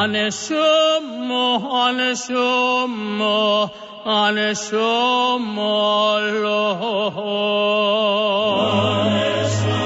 anasumo, anasumo, anasumo, Lord. Anasumo.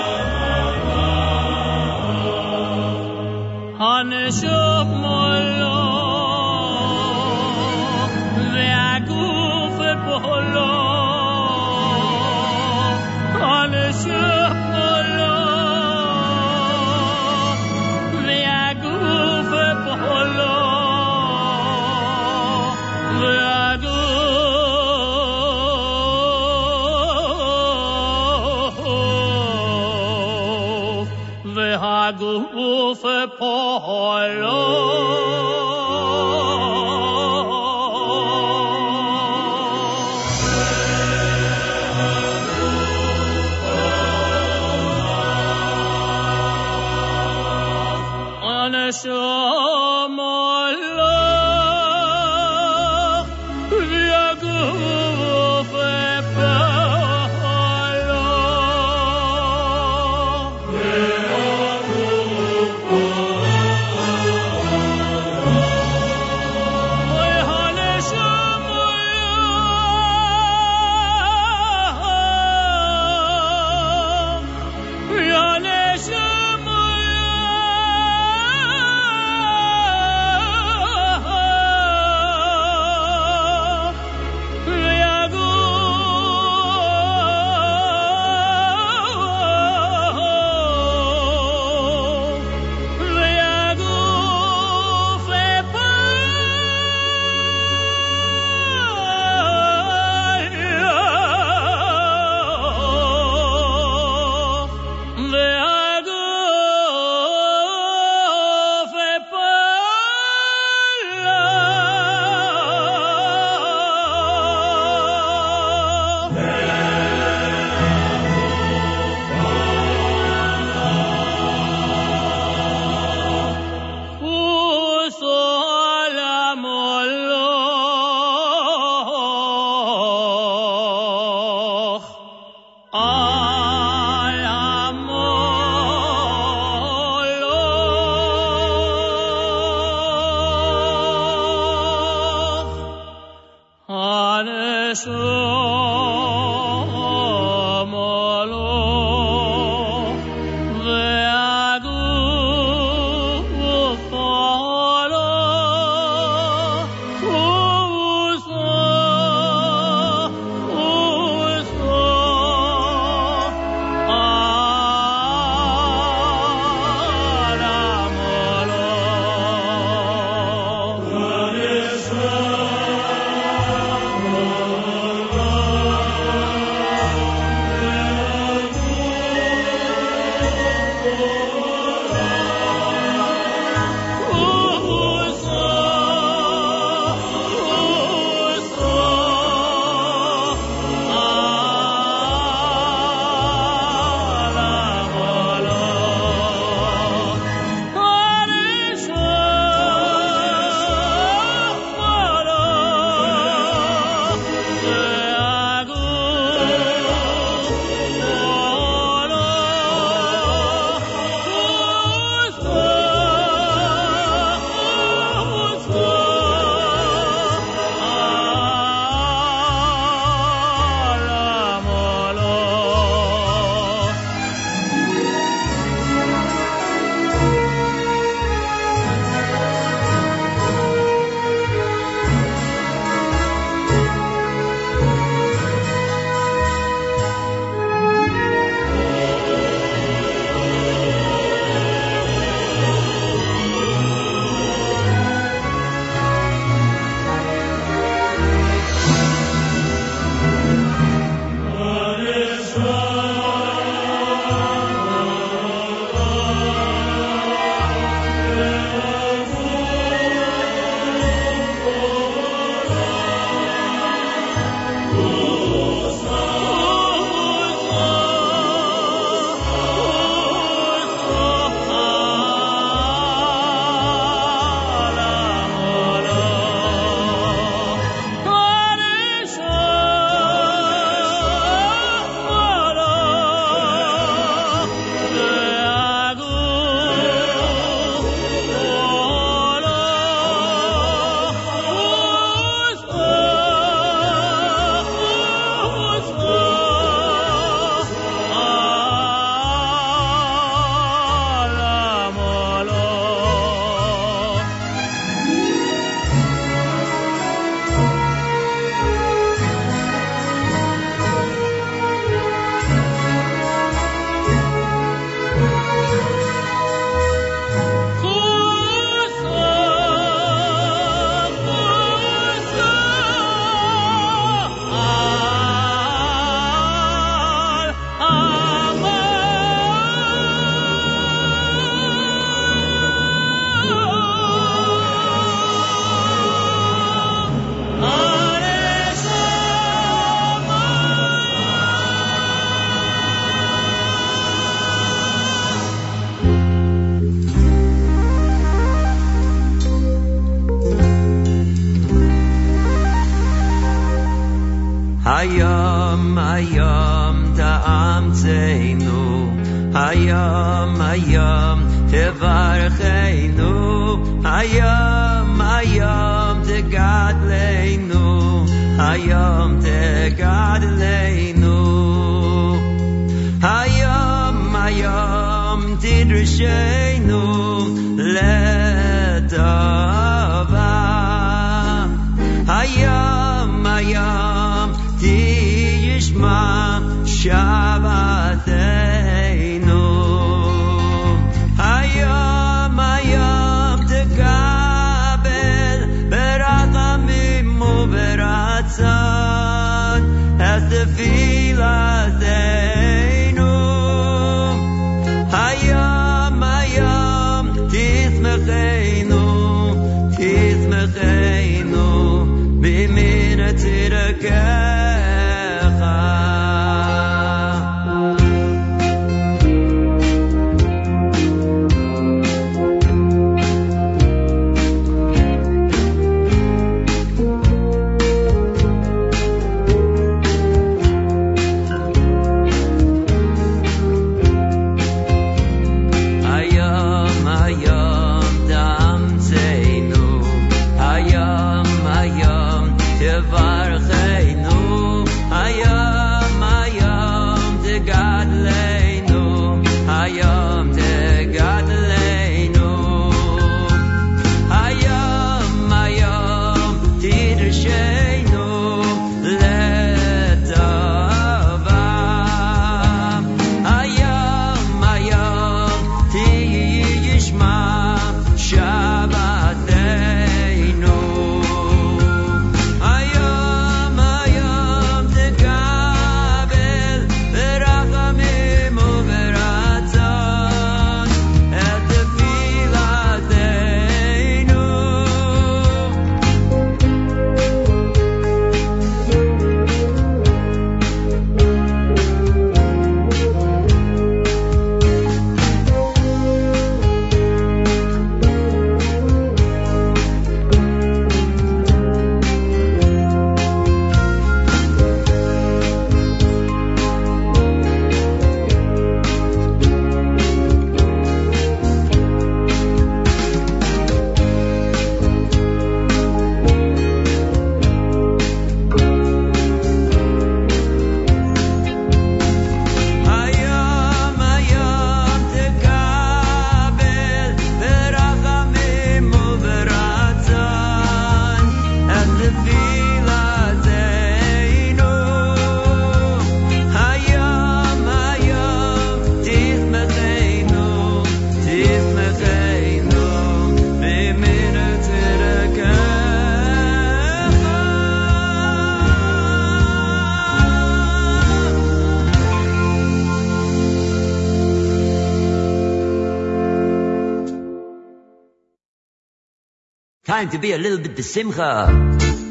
Time to be a little bit besimcha.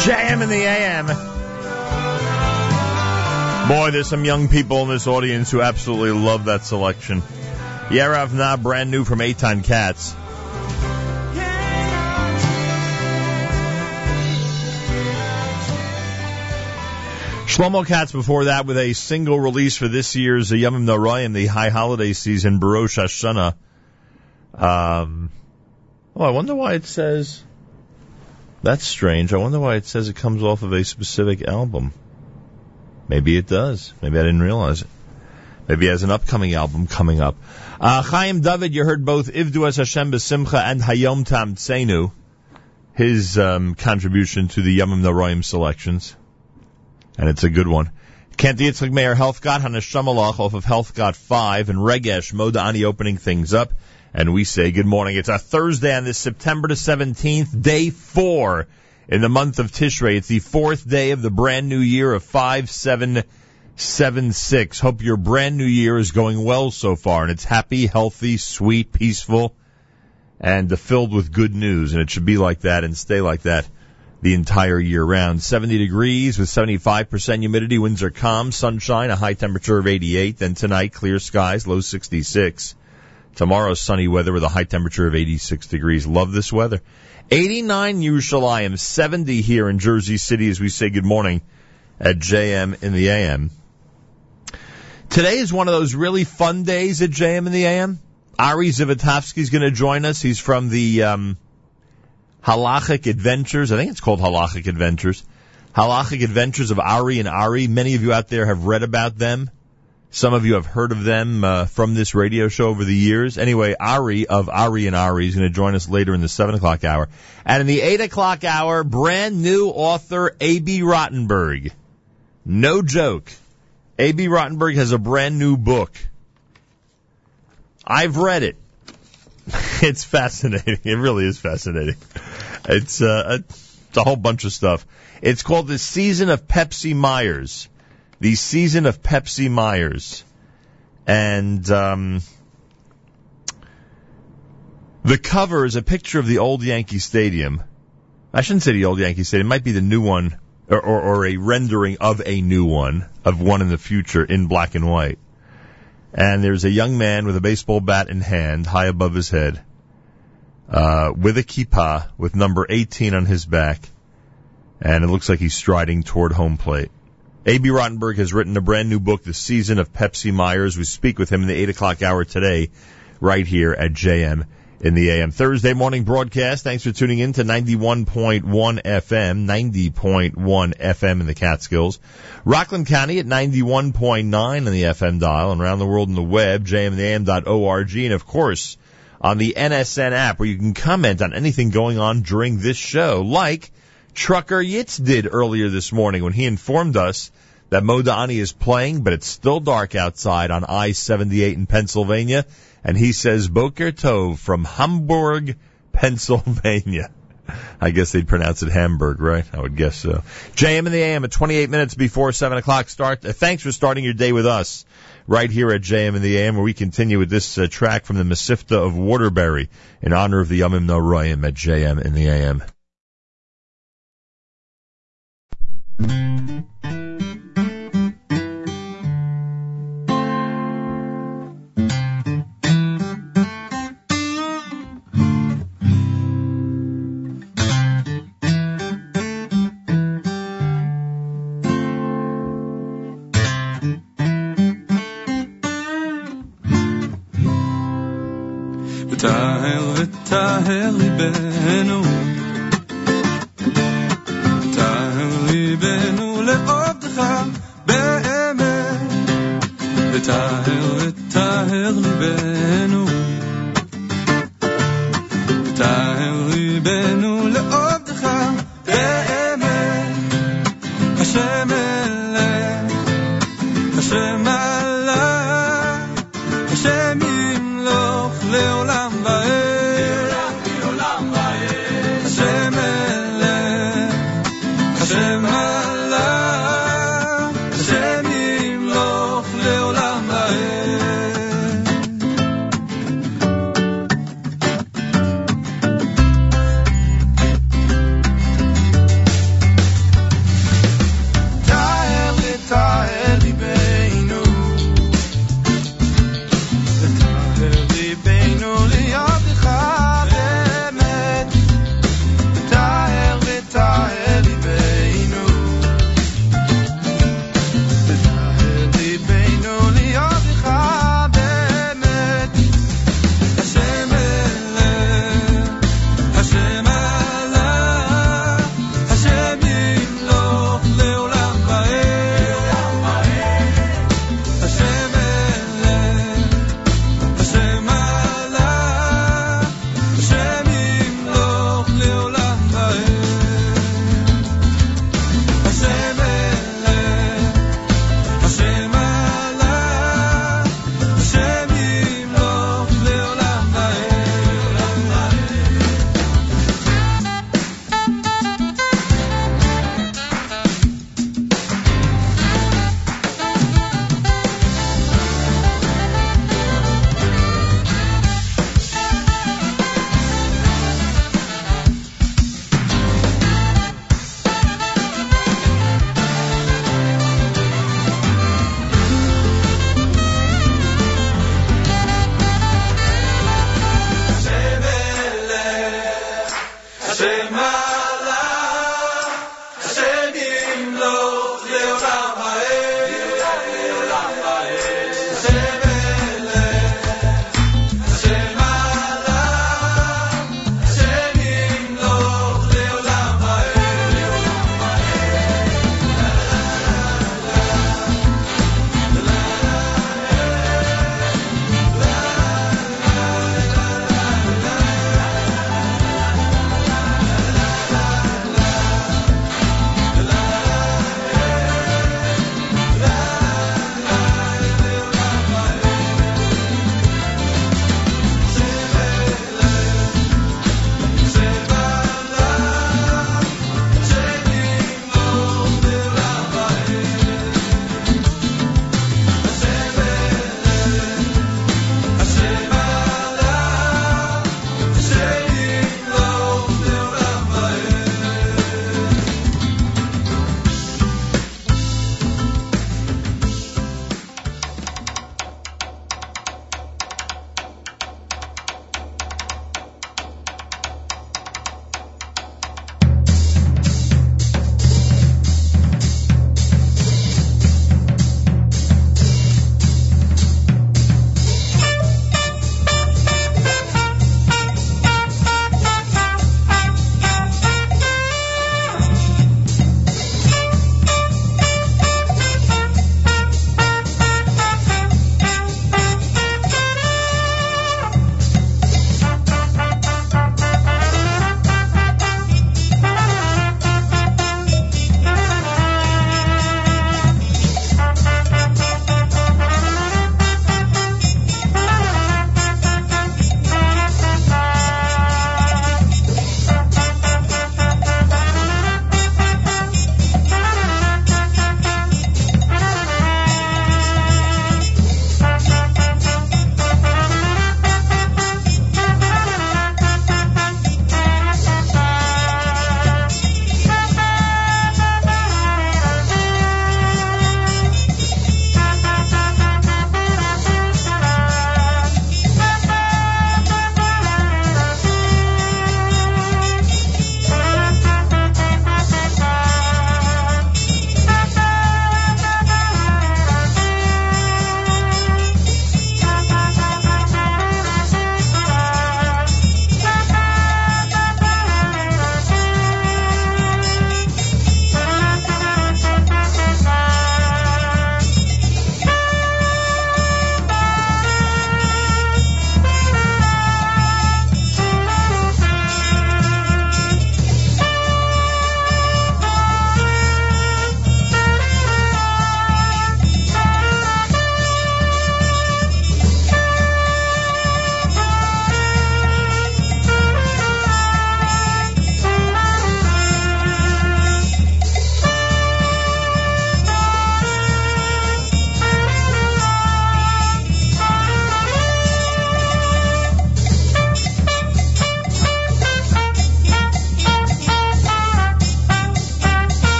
JM in the AM. Boy, there's some young people in this audience who absolutely love that selection. Yarav Na, brand new from Eitan Katz. Shlomo Katz before that with a single release for this year's Yomim Noraim, the high holiday season, Barosh Hashanah. Um, oh, I wonder why it says. That's strange. I wonder why it says it comes off of a specific album. Maybe it does. Maybe I didn't realize it. Maybe he has an upcoming album coming up. Uh, Chaim David, you heard both Ivdu Es Hashem B'Simcha and Hayom Tam Tsenu, his um, contribution to the Yomim Noraim selections and it's a good one. Kent Yitzchak Meir Helfgot Hanashamalach off of Helfgot 5 and Regesh Modani opening things up. And we say good morning. It's a Thursday on this September the 17th, day four in the month of Tishrei. It's the fourth day of the brand new year of 5776. Hope your brand new year is going well so far and it's happy, healthy, sweet, peaceful, and filled with good news. And it should be like that and stay like that the entire year round. 70 degrees with 75% humidity. Winds are calm. Sunshine, a high temperature of 88. Then tonight, clear skies, low 66. Tomorrow, sunny weather with a high temperature of 86 degrees. Love this weather. 89 Yerushalayim, 70 here in Jersey City as we say good morning at JM in the AM. Today is one of those really fun days at JM in the AM. Ari Zivotofsky is going to join us. He's from the um, Halachic Adventures. I think it's called Halachic Adventures. Halachic Adventures of Ari and Ari. Many of you out there have read about them. Some of you have heard of them uh, from this radio show over the years. Anyway, Ari of Ari and Ari is going to join us later in the 7 o'clock hour. And in the 8 o'clock hour, brand new author Abie Rotenberg. No joke. Abie Rotenberg has a brand new book. I've read it. It's fascinating. It really is fascinating. It's, uh, it's a whole bunch of stuff. It's called The Season of Pepsi Myers. The Season of Pepsi Myers. And, um, the cover is a picture of the old Yankee Stadium. I shouldn't say the old Yankee Stadium. It might be the new one, or, or, or a rendering of a new one, of one in the future in black and white. And there's a young man with a baseball bat in hand, high above his head, uh, with a kippah, with number 18 on his back, and it looks like he's striding toward home plate. Abie Rotenberg has written a brand new book, The Season of Pepsi Myers. We speak with him in the 8 o'clock hour today, right here at JM in the AM. Thursday morning broadcast. Thanks for tuning in to 91.1 FM, 90.1 FM in the Catskills. Rockland County at 91.9 on the FM dial and around the world on the web, jmandam.org. And of course, on the NSN app where you can comment on anything going on during this show, like Trucker Yitz did earlier this morning when he informed us that Modani is playing, but it's still dark outside on I-78 in Pennsylvania. And he says Boker Tov from Hamburg, Pennsylvania. I guess they'd pronounce it Hamburg, right? I would guess so. JM in the AM at 28 minutes before 7 o'clock start. Uh, thanks for starting your day with us right here at JM in the AM where we continue with this uh, track from the Mesivta of Waterbury in honor of the Yomim Noraim at JM in the AM. Thank you.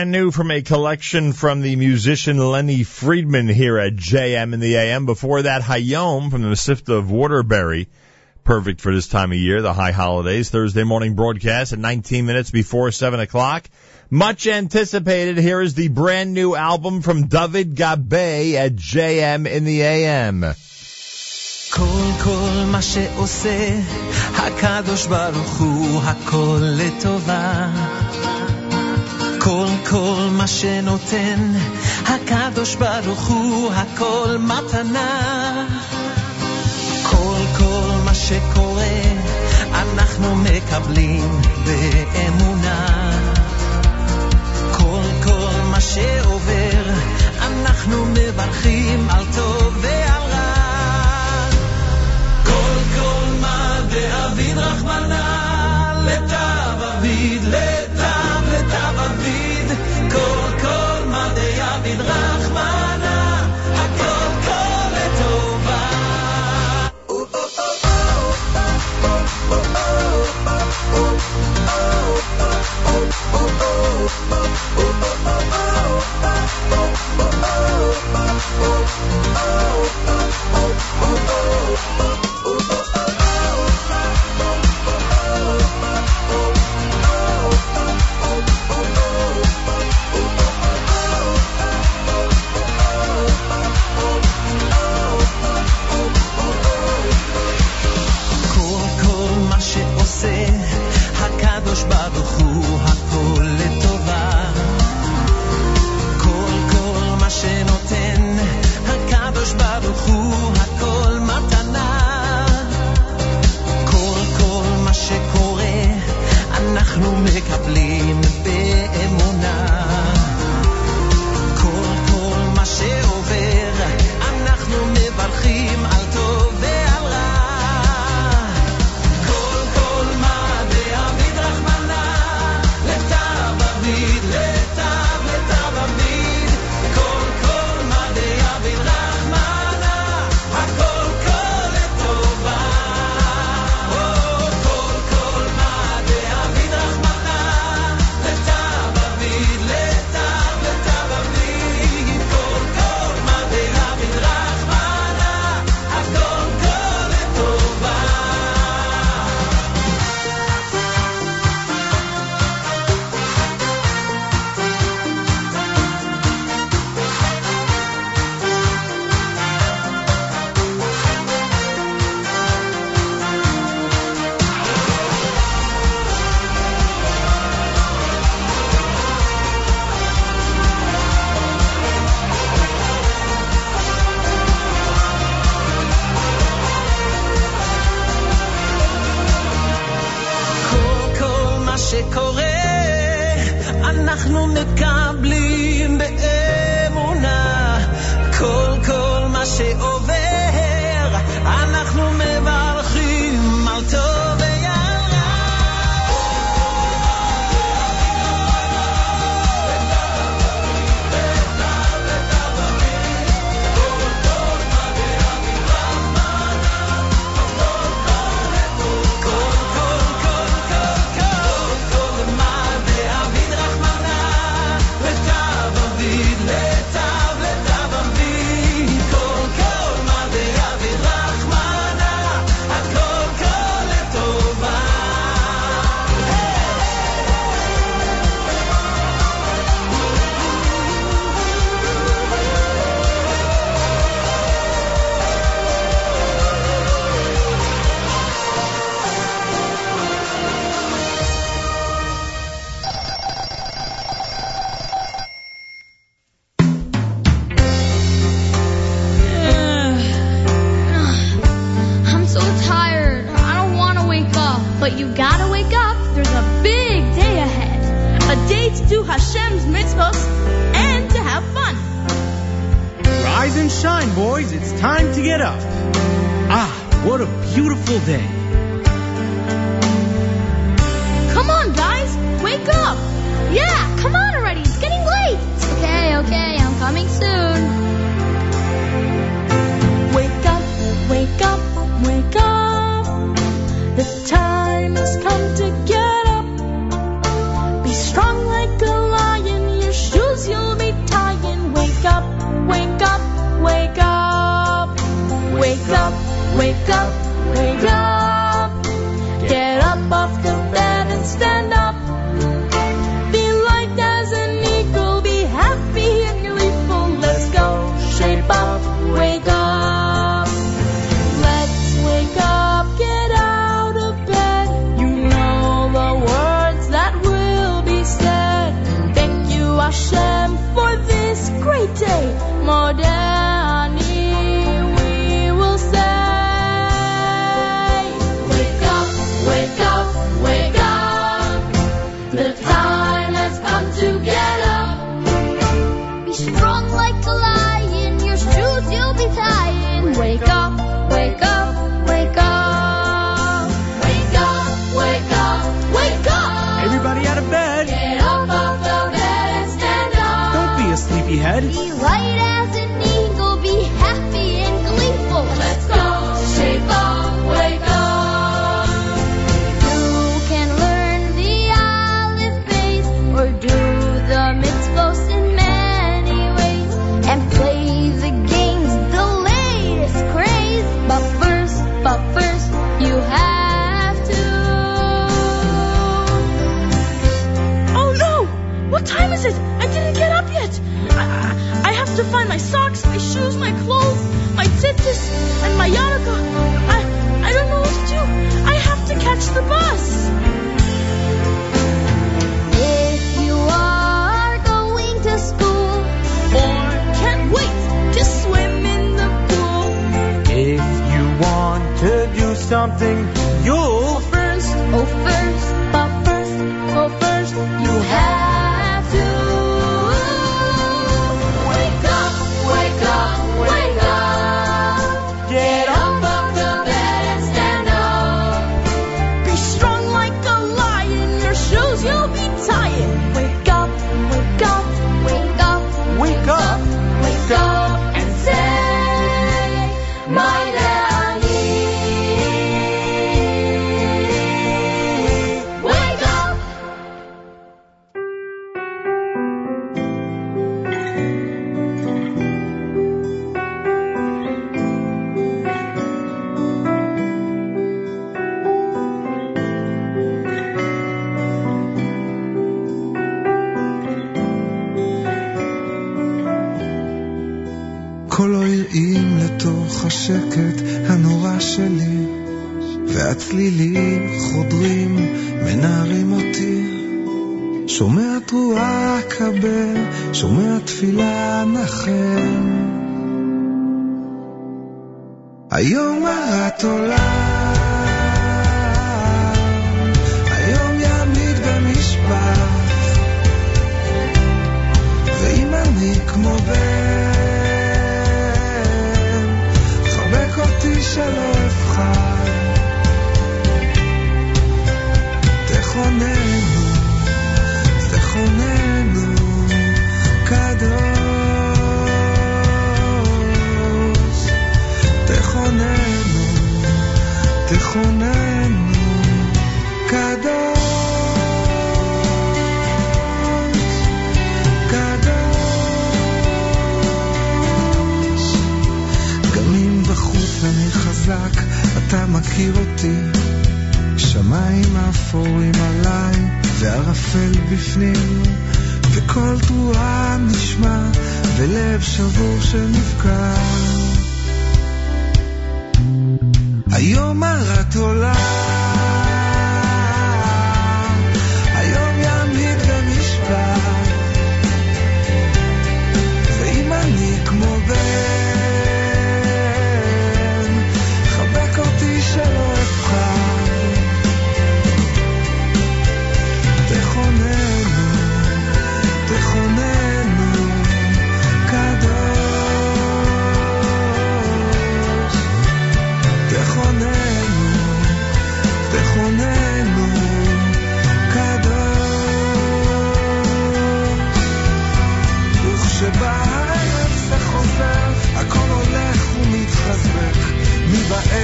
brand new from a collection from the musician Lenny Friedman here at JM in the AM. Before that, Hayom from the Mesivta of Waterbury. Perfect for this time of year, the high holidays. Thursday morning broadcast at 19 minutes before 7 o'clock. Much anticipated, here is the brand new album from David Gabay at JM in the AM. כל מה שעושה הקדוש ברוך הוא הכל לטובה הכל כל מה שנותן, הקדוש ברוך הוא הכל מתנה. כל כל מה שקורה, אנחנו מקבלים באמונה. כל כל מה שעובר, אנחנו מברכים על טוב ועל רע oh, oh, oh,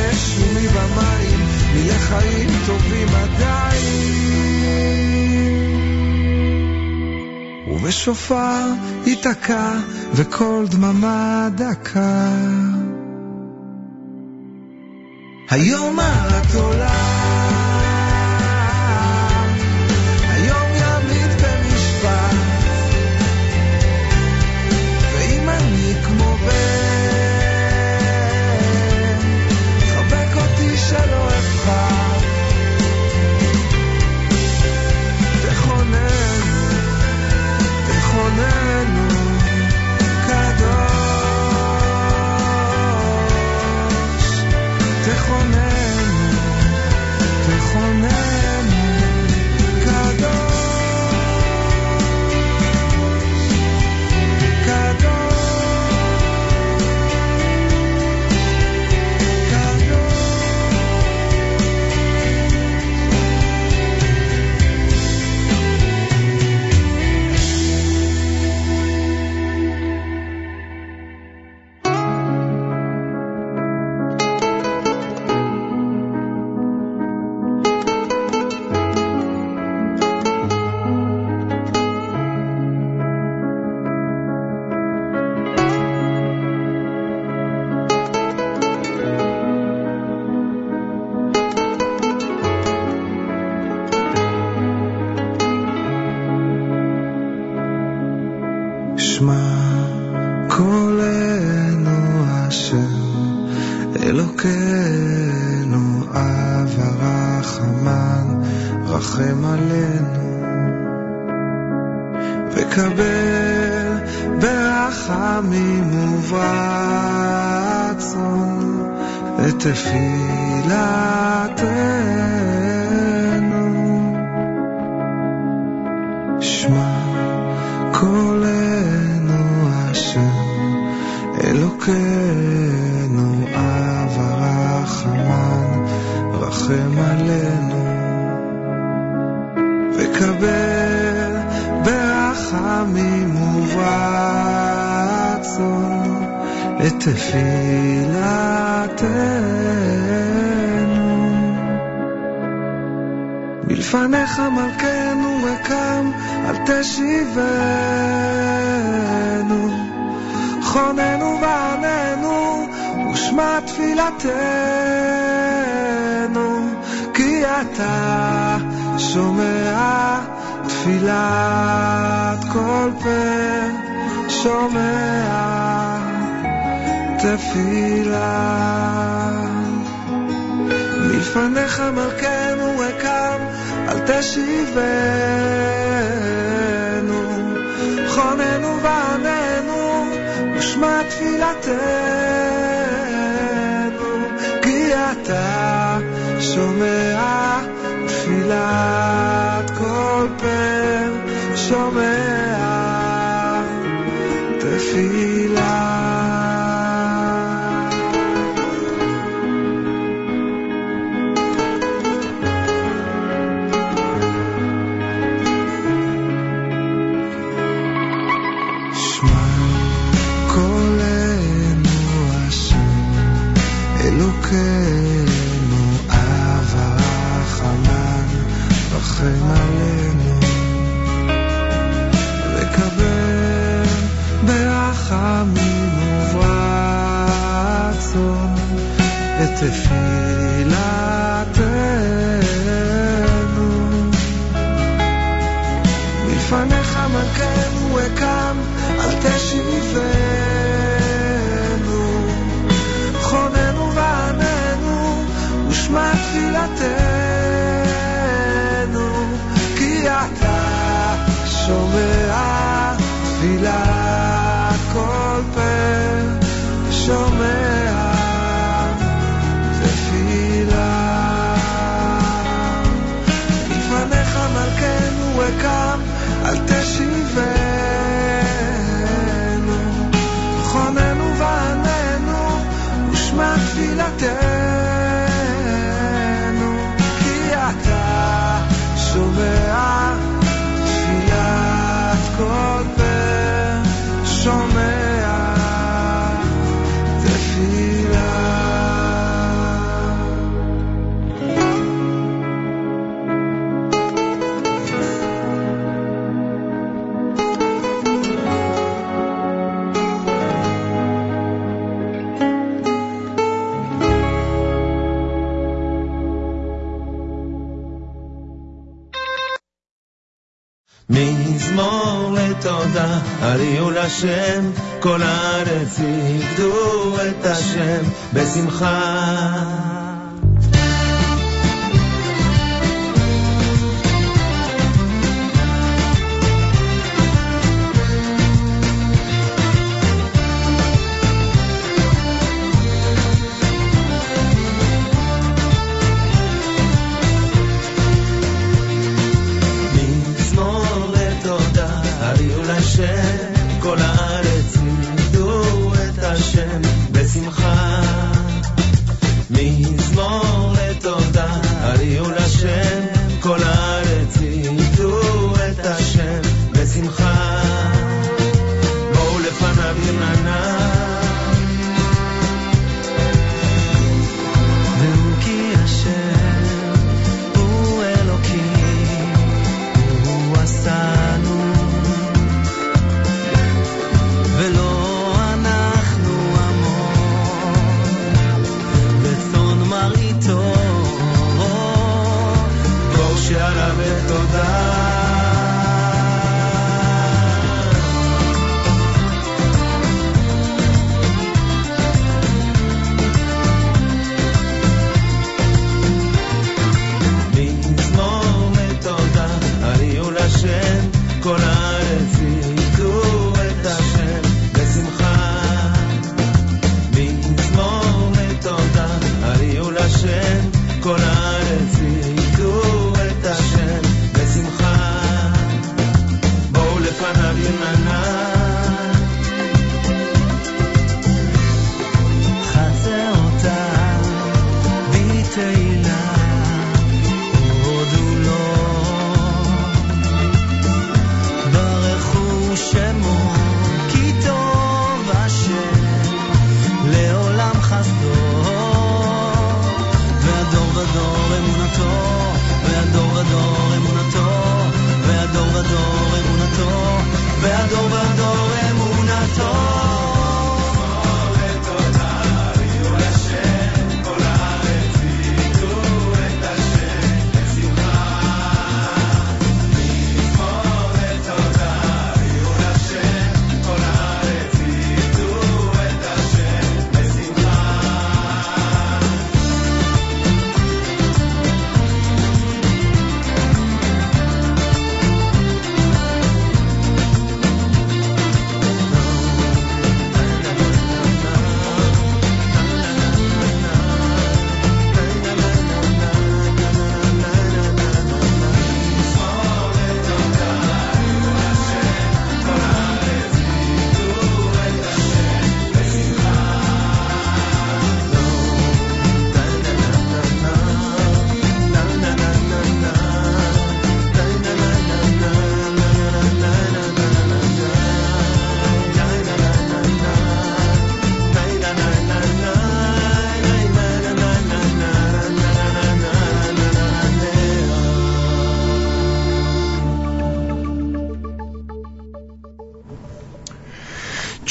האש ומבמים, נהיה חיים טובים עדיין. ובשופר ייתקע, וקול דממה דקה. היום את עולה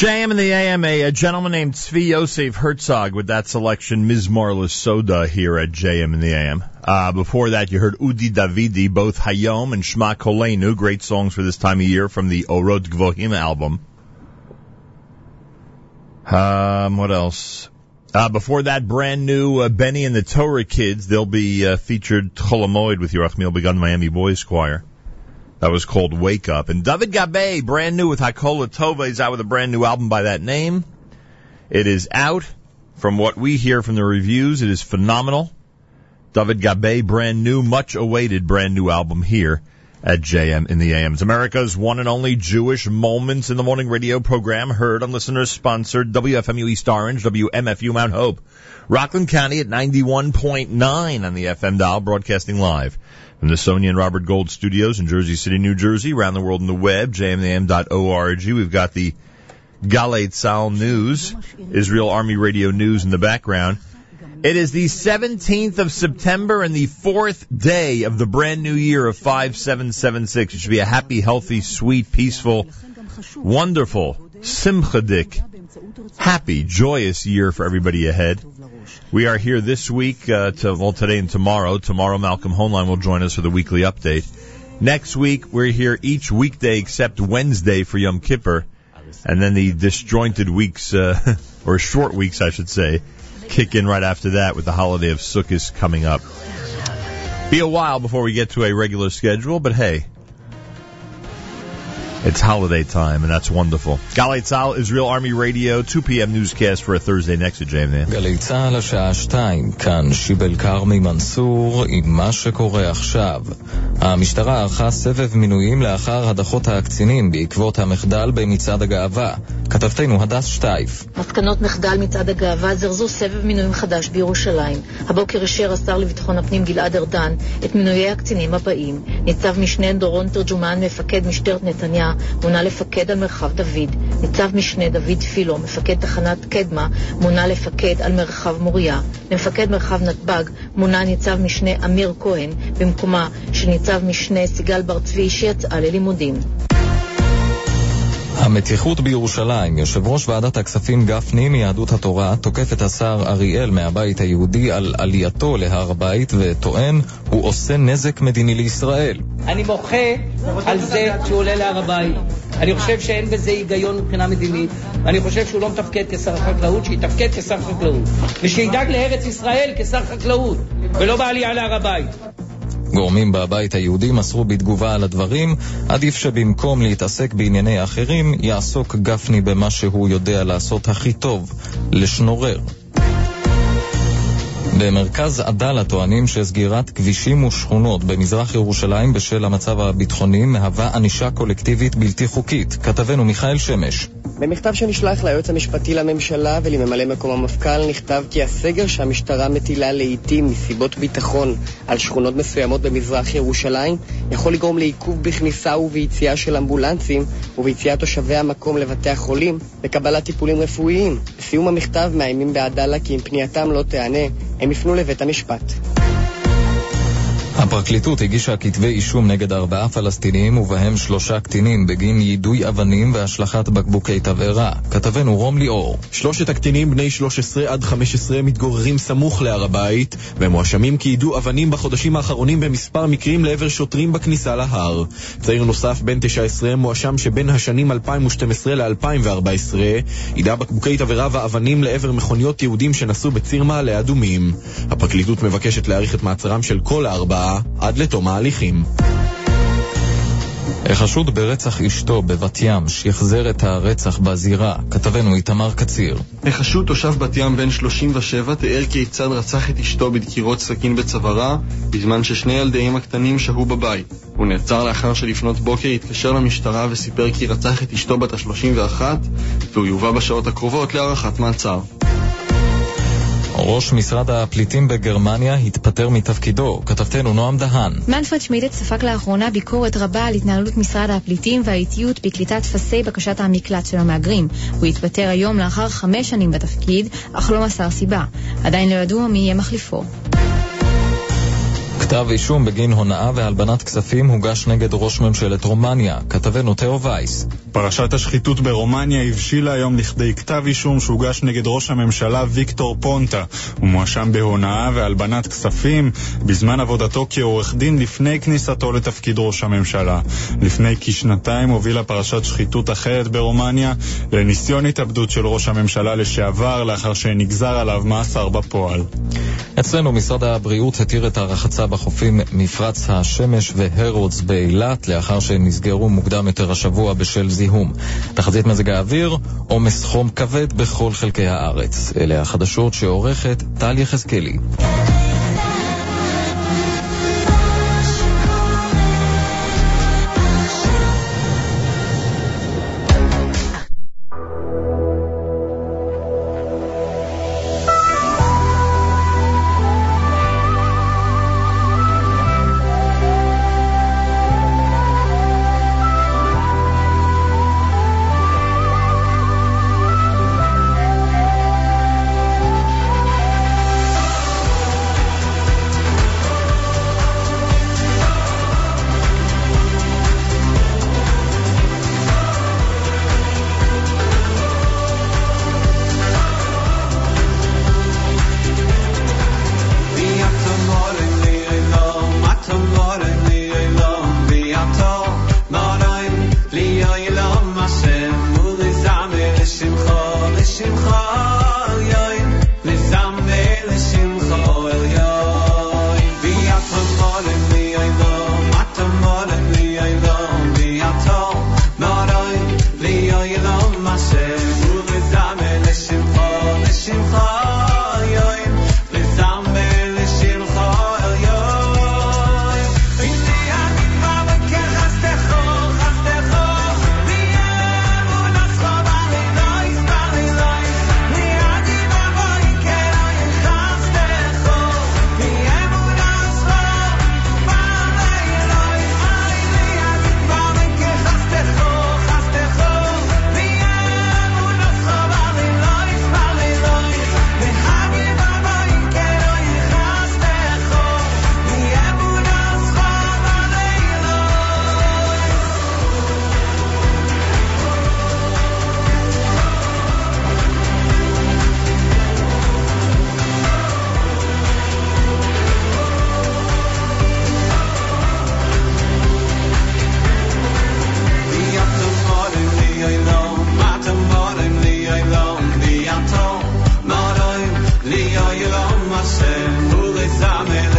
JM in the AMA, a, gentleman named Tzvi Yosef Herzog with that selection, Ms. Marla Soda here at JM in the AM. Uh, before that, you heard Udi Davidi, both Hayom and Shma Kolenu, great songs for this time of year from the Orot Gvohim album. Um, what else? Uh, before that, brand new uh, Benny and the Torah Kids. They'll be uh, featured Chol Hamoed with your Yerachmiel Begun Miami Boys Choir. That was called Wake Up. And David Gabay, brand new with Hakola Tova, is out with a brand new album by that name. It is out. From what we hear from the reviews, it is phenomenal. David Gabay, brand new, much awaited brand new album here at JM in the AMs. America's one and only Jewish Moments in the Morning radio program, heard on listeners sponsored WFMU East Orange, WMFU Mount Hope, Rockland County at 91.9 on the FM dial, broadcasting live from the Sonia and Robert Gold studios in Jersey City, New Jersey, around the world on the web, jmam.org. We've got the Galei Tzahal News, Israel Army Radio News in the background. It is the 17th of September and the fourth day of the brand new year of 5776. It should be a happy, healthy, sweet, peaceful, wonderful, simchadik, happy, joyous year for everybody ahead. We are here this week, uh, to, well, today and tomorrow. Tomorrow, Malcolm Hoenlein will join us for the weekly update. Next week, we're here each weekday except Wednesday for Yom Kippur. And then the disjointed weeks, uh, or short weeks, I should say, kick in right after that with the holiday of Sukkot coming up. Be a while before we get to a regular schedule, but hey, it's holiday time, and that's wonderful. Galei Tzal, Israel Army Radio, 2 p.m. newscast for a Thursday next to. Man. גלי צה"ל השעה שתיים, כאן שיבל כרמי מנסור עם מה שקורה עכשיו. המשטרה ערכה סבב מינויים לאחר הדחות הקצינים בעקבות המחדל במצעד הגאווה. כתבתנו הדס שטייף. מסקנות מחדל מצעד הגאווה זרזו סבב מינויים חדש בירושלים. הבוקר אישר השר לביטחון הפנים גלעד ארדן את מינויי הקצינים הבאים. ניצב משנה דורון תורג'ומן, מפקד משטרת נתניה, מונה לפקד על מרחב דוד. ניצב משנה דוד פילו, מפקד תחנת קדמה, מונה לפקד על מרחב מוריה. למפקד מרחב נתב"ג מונה ניצב משנה אמיר כהן, במקומה של ניצב משנה סיגל בר צבי שיצאה ללימודים. המתיחות בירושלים, יושב ראש ועדת הכספים גפני מיהדות התורה תוקף את השר אריאל מהבית היהודי על עלייתו להר הבית וטוען הוא עושה נזק מדיני לישראל. אני מוחה על זה שהוא עולה להר הבית. אני חושב שאין בזה היגיון מבחינה מדינית, ואני חושב שהוא לא מתפקד כשר החקלאות, שיתפקד כשר חקלאות. ושידאג לארץ ישראל כשר חקלאות, ולא בעלייה להר הבית. גורמים בבית היהודי מסרו בתגובה על הדברים, עדיף שבמקום להתעסק בענייני אחרים, יעסוק גפני במה שהוא יודע לעשות הכי טוב, לשנורר. במרכז עדאלה טוענים שסגירת כבישים ושכונות במזרח ירושלים בשל המצב הביטחוני מהווה ענישה קולקטיבית בלתי חוקית. כתבנו מיכאל שמש. במכתב שנשלח ליועץ המשפטי לממשלה ולממלא מקום המפכ"ל נכתב כי הסגר שהמשטרה מטילה לעיתים מסיבות ביטחון על שכונות מסוימות במזרח ירושלים יכול לגרום לעיכוב בכניסה וביציאה של אמבולנסים וביציאת תושבי המקום לבתי החולים לקבלת טיפולים רפואיים. בסיום המכתב מאיימים בעדאלה כי אם פנייתם לא תיענה, הם יפנו לבית המשפט. הפרקליטות הגישה כתבי אישום נגד ארבעה פלסטינים ובהם שלושה קטינים בגין יידוי אבנים והשלכת בקבוקי תבערה. כתבנו רום ליאור. שלושת הקטינים בני 13 עד 15 מתגוררים סמוך להר הבית והם מואשמים כי יידו אבנים בחודשים האחרונים במספר מקרים לעבר שוטרים בכניסה להר. צעיר נוסף בן 19 מואשם שבין השנים 2012 ל-2014 יידה בקבוקי תבערה ואבנים לעבר מכוניות יהודים שנסעו בציר מעלה אדומים. הפרקליטות מבקשת להאריך את מעצרם של כל הארבעה עד לתום ההליכים. החשוד ברצח אשתו בבת ים שחזר את הרצח בזירה. כתבנו איתמר קציר. החשוד תושב בת ים בן 37 תיאר כיצד רצח את אשתו בדקירות סכין בצווארה בזמן ששני ילדיהם הקטנים שהו בבית. הוא נעצר לאחר שלפנות בוקר התקשר למשטרה וסיפר כי רצח את אשתו בת ה-31 והוא יובא בשעות הקרובות להארכת מעצר. ראש משרד הפליטים בגרמניה התפטר מתפקידו, כתבתנו נועם דהן. מנפרד שמידט ספג לאחרונה ביקורת רבה על התנהלות משרד הפליטים והאיטיות בקליטת טפסי בקשת המקלט של המהגרים. הוא התפטר היום לאחר חמש שנים בתפקיד, אך לא מסר סיבה. עדיין לא ידוע מי יהיה מחליפו. כתב אישום בגין הונאה והלבנת כספים הוגש נגד ראש ממשלת רומניה, כתבנו תאו וייס. פרשת השחיתות ברומניה הבשילה היום לכדי כתב אישום שהוגש נגד ראש הממשלה ויקטור פונטה. הוא מואשם בהונאה והלבנת כספים בזמן עבודתו כעורך דין לפני כניסתו לתפקיד ראש הממשלה. לפני כשנתיים הובילה פרשת שחיתות אחרת ברומניה לניסיון התאבדות של ראש הממשלה לשעבר לאחר שנגזר עליו מאסר בפועל. אצלנו משרד הבריאות התיר את הרחצה בחופים מפרץ השמש והרודס באילת לאחר שנסגרו מוקדם יותר השבוע בשל זיהום. תחזית מזג האוויר, עומס חום כבד בכל חלקי הארץ. אלה החדשות שעורכת טל יחזקאלי.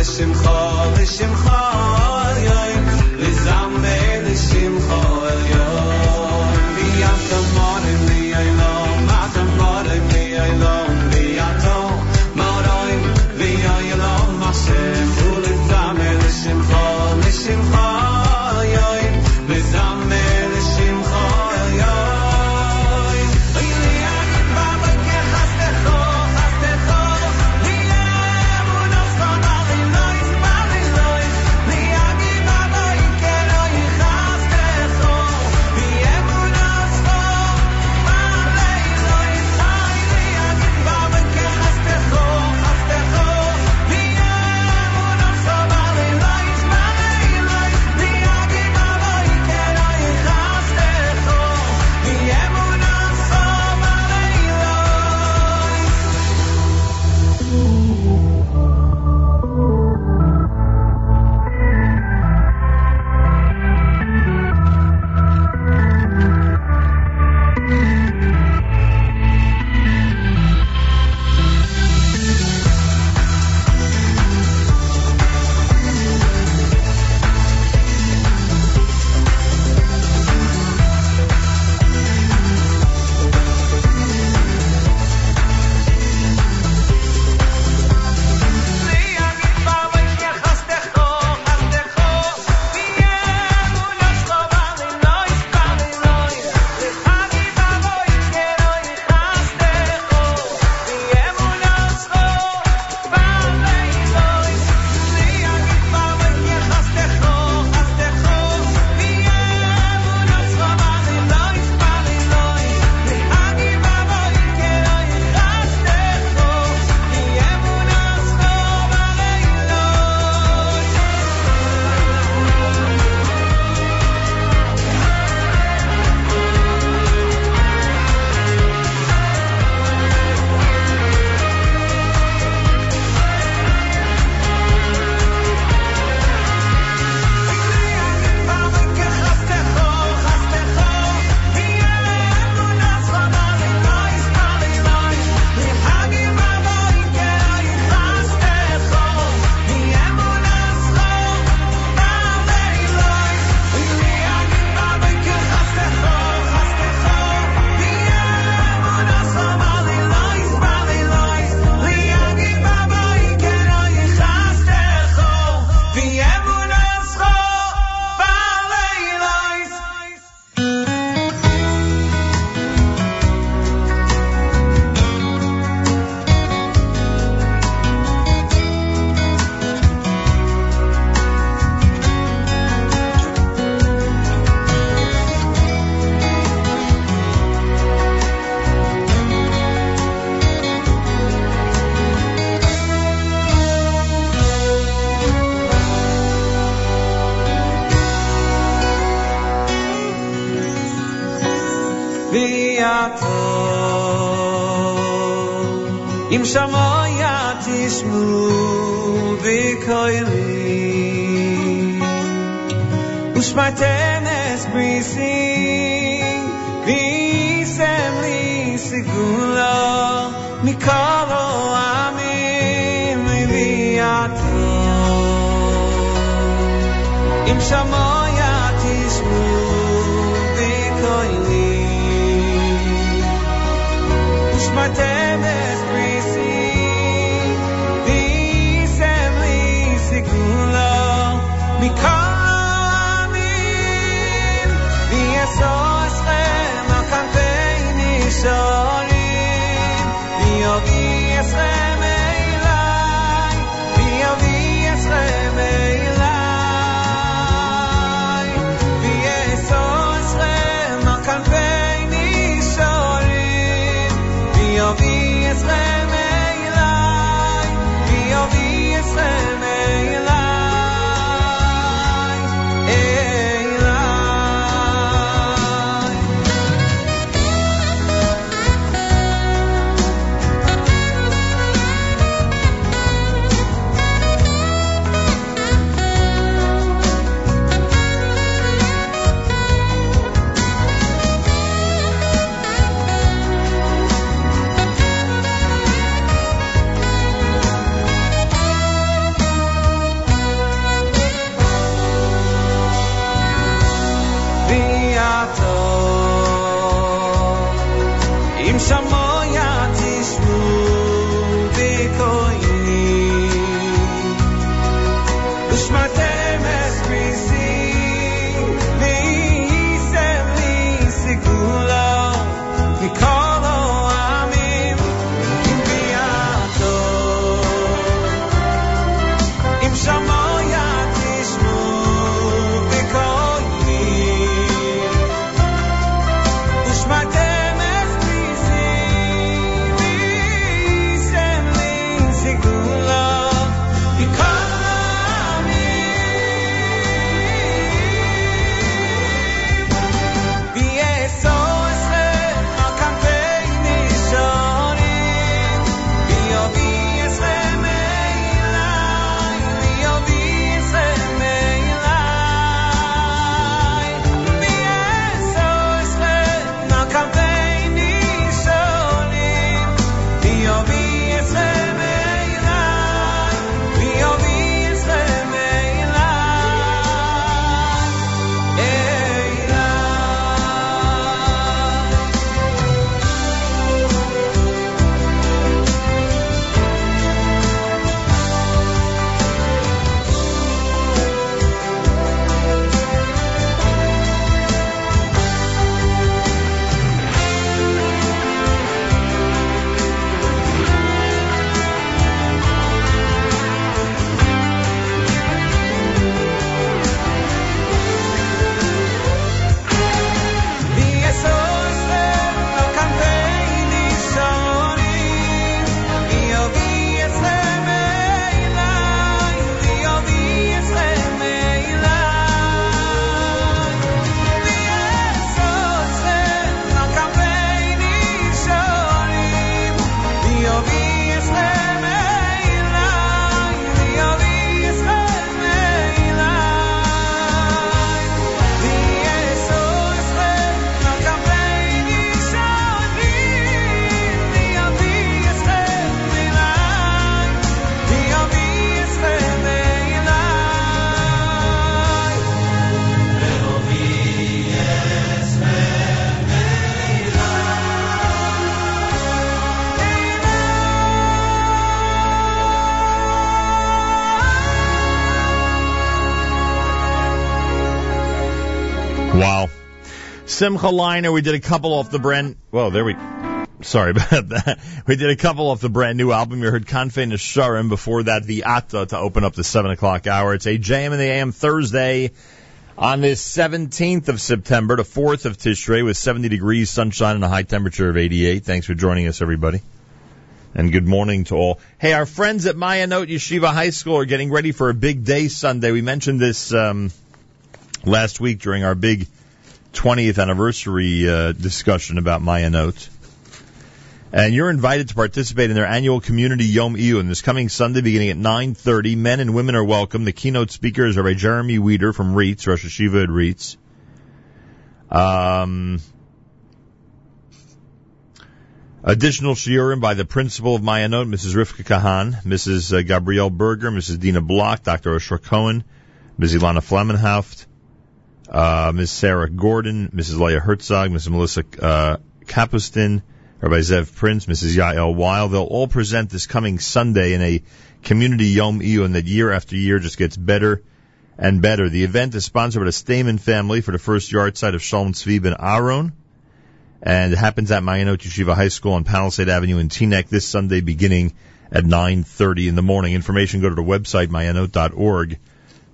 Lishimcha, Lishimcha. Simcha Leiner, we did a couple off the brand. Well, there we. Sorry about that. We did a couple off the brand new album. You heard Kanfe Nesharim. Before that, the Atta to open up the 7 o'clock hour. It's a JM in the AM Thursday on this 17th of September, the 4th of Tishrei, with 70 degrees, sunshine, and a high temperature of 88. Thanks for joining us, everybody. And good morning to all. Hey, our friends at Mayanot Yeshiva High School are getting ready for a big day Sunday. We mentioned this um, last week during our big 20th anniversary uh, discussion about Mayanot. And you're invited to participate in their annual community Yom Iyun this coming Sunday beginning at 9.30. Men and women are welcome. The keynote speakers are Rabbi Jeremy Wieder from RIETS, Rosh Hashiva at RIETS. Um, additional shiurim by the principal of Mayanot, Mrs. Rivka Kahan, Mrs. uh, Gabrielle Berger, Mrs. Dina Block, Dr. Oshra Cohen, Ms. Ilana Flemmenhauft, uh, Ms. Sarah Gordon, Mrs. Leah Herzog, Mrs. Melissa uh, Kapustin, Rabbi Zev Prince, Mrs. Yael Weil. They'll all present this coming Sunday in a community Yom Iyun that year after year just gets better and better. The event is sponsored by the Stamen family for the first yahrzeit of Shalom Tzvi ben Aaron. And it happens at Mayanot Yeshiva High School on Palisade Avenue in Teaneck this Sunday beginning at 9.30 in the morning. Information go to the website mayanot.org.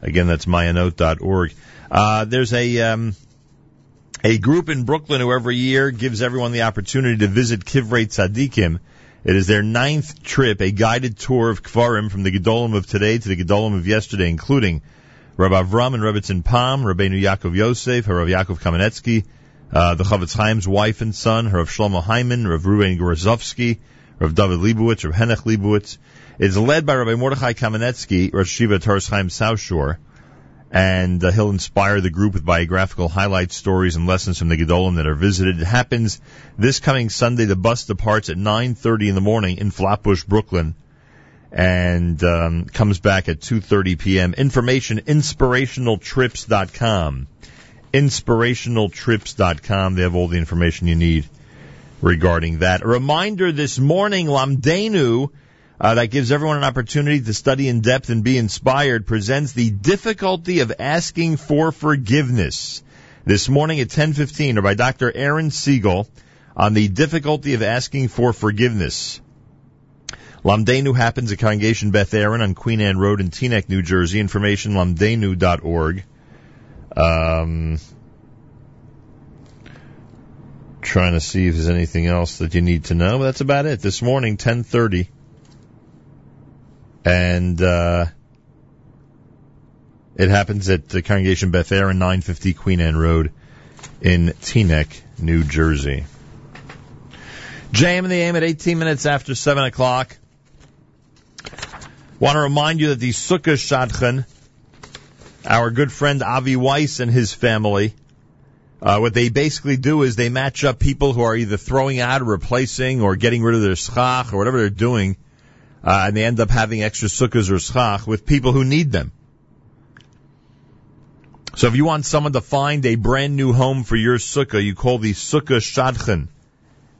Again, that's mayanot.org. Uh, there's a, um, a group in Brooklyn who every year gives everyone the opportunity to visit Kivrei Tzadikim. It is their ninth trip, a guided tour of Kvarim from the Gedolim of today to the Gedolim of yesterday, including Rabbi Avram and Rebbetzin Pam, Rabbeinu Yaakov Yosef, Rav Yaakov Kamenetsky, uh, the Chofetz Chaim's wife and son, Rav Shlomo Hyman, Rav Ruben Gorozovsky, Rav David Leibowitz, Rav Henech Leibowitz. It is led by Rabbi Mordechai Kamenetsky, Rosh Shiva Toras Chaim South Shore, and uh, he'll inspire the group with biographical highlight stories and lessons from the Gedolim that are visited. It happens this coming Sunday. The bus departs at 9.30 in the morning in Flatbush, Brooklyn, and um, comes back at 2.30 p.m. Information, inspirationaltrips.com. Inspirationaltrips.com. They have all the information you need regarding that. A reminder this morning, Lamdenu, uh, that gives everyone an opportunity to study in depth and be inspired, presents the difficulty of asking for forgiveness. This morning at 10:15, or by Dr. Aaron Segal, on the difficulty of asking for forgiveness. Lamdenu happens at Congregation Beth Aaron on Queen Anne Road in Teaneck, New Jersey. Information lamdenu.org. Um, trying to see if there's anything else that you need to know. That's about it. This morning, 10:30 and uh, it happens at the Congregation Beth Aaron, 950 Queen Anne Road in Teaneck, New Jersey. JM and the AM at 18 minutes after 7 o'clock. Want to remind you that the Sukkah Shadchan, our good friend Avi Weiss and his family, uh, what they basically do is they match up people who are either throwing out or replacing or getting rid of their schach or whatever they're doing uh, and they end up having extra sukkahs or schach with people who need them. So if you want someone to find a brand new home for your sukkah, you call the Sukkah Shadchan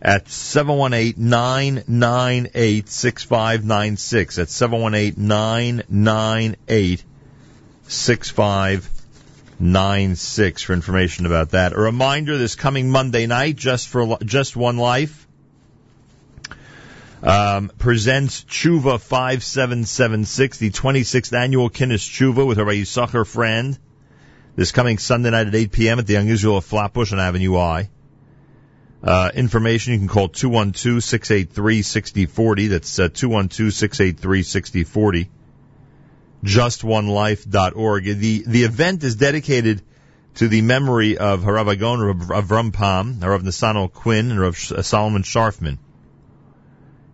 at 718-998-6596. That's 718-998-6596 for information about that. A reminder this coming Monday night, just for, just one life, um, presents Chuva 5776, the 26th annual Kinnus Chuva with Rabbi Yisachar Frand. This coming Sunday night at 8 p.m. at the Young Israel Flatbush on Avenue I. Uh, information you can call 212-683-6040. That's uh, 212-683-6040. JustOneLife.org. The, the event is dedicated to the memory of Harav Agon, Rav Avram Harav Nasano Quinn, and Rav Solomon Sharfman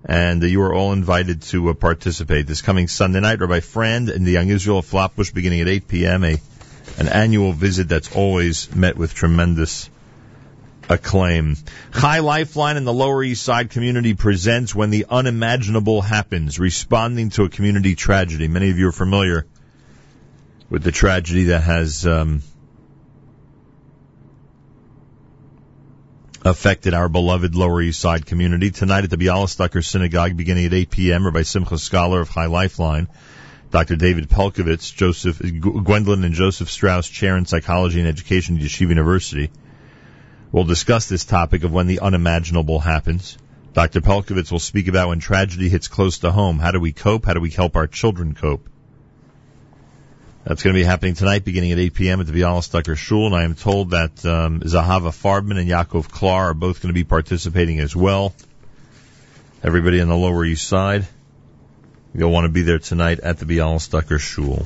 and you are all invited to uh, participate this coming Sunday night. Rabbi Frand in the Young Israel Flatbush, beginning at 8 p.m. A an annual visit that's always met with tremendous acclaim. Chai Lifeline in the Lower East Side community presents When the Unimaginable Happens, responding to a community tragedy. Many of you are familiar with the tragedy that has um, affected our beloved Lower East Side community. Tonight at the Bialystoker Synagogue, beginning at 8 p.m., Rabbi Simcha Scholar of Chai Lifeline, Dr. David Pelcovitz, Joseph, Gwendolyn and Joseph Strauss Chair in Psychology and Education at Yeshiva University, will discuss this topic of when the unimaginable happens. Dr. Pelcovitz will speak about when tragedy hits close to home. How do we cope? How do we help our children cope? That's going to be happening tonight, beginning at 8 p.m. at the Bialystoker Shul, and I am told that um, Zahava Farbman and Yaakov Klar are both going to be participating as well. Everybody on the Lower East Side, you'll want to be there tonight at the Bialystoker Shul.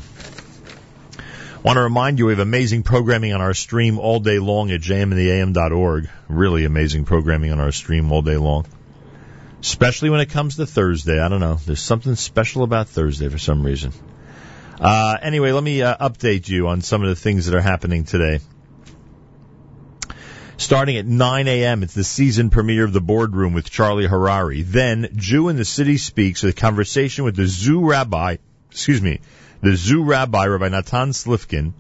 Want to remind you we have amazing programming on our stream all day long at jmandtheam.org. Really amazing programming on our stream all day long. Especially when it comes to Thursday. I don't know. There's something special about Thursday for some reason. Uh, anyway, let me uh, update you on some of the things that are happening today. Starting at 9 a.m., it's the season premiere of The Boardroom with Charlie Harary. Then, Jew in the City Speaks, with a conversation with the zoo rabbi, excuse me, the zoo rabbi, Rabbi Natan Slifkin,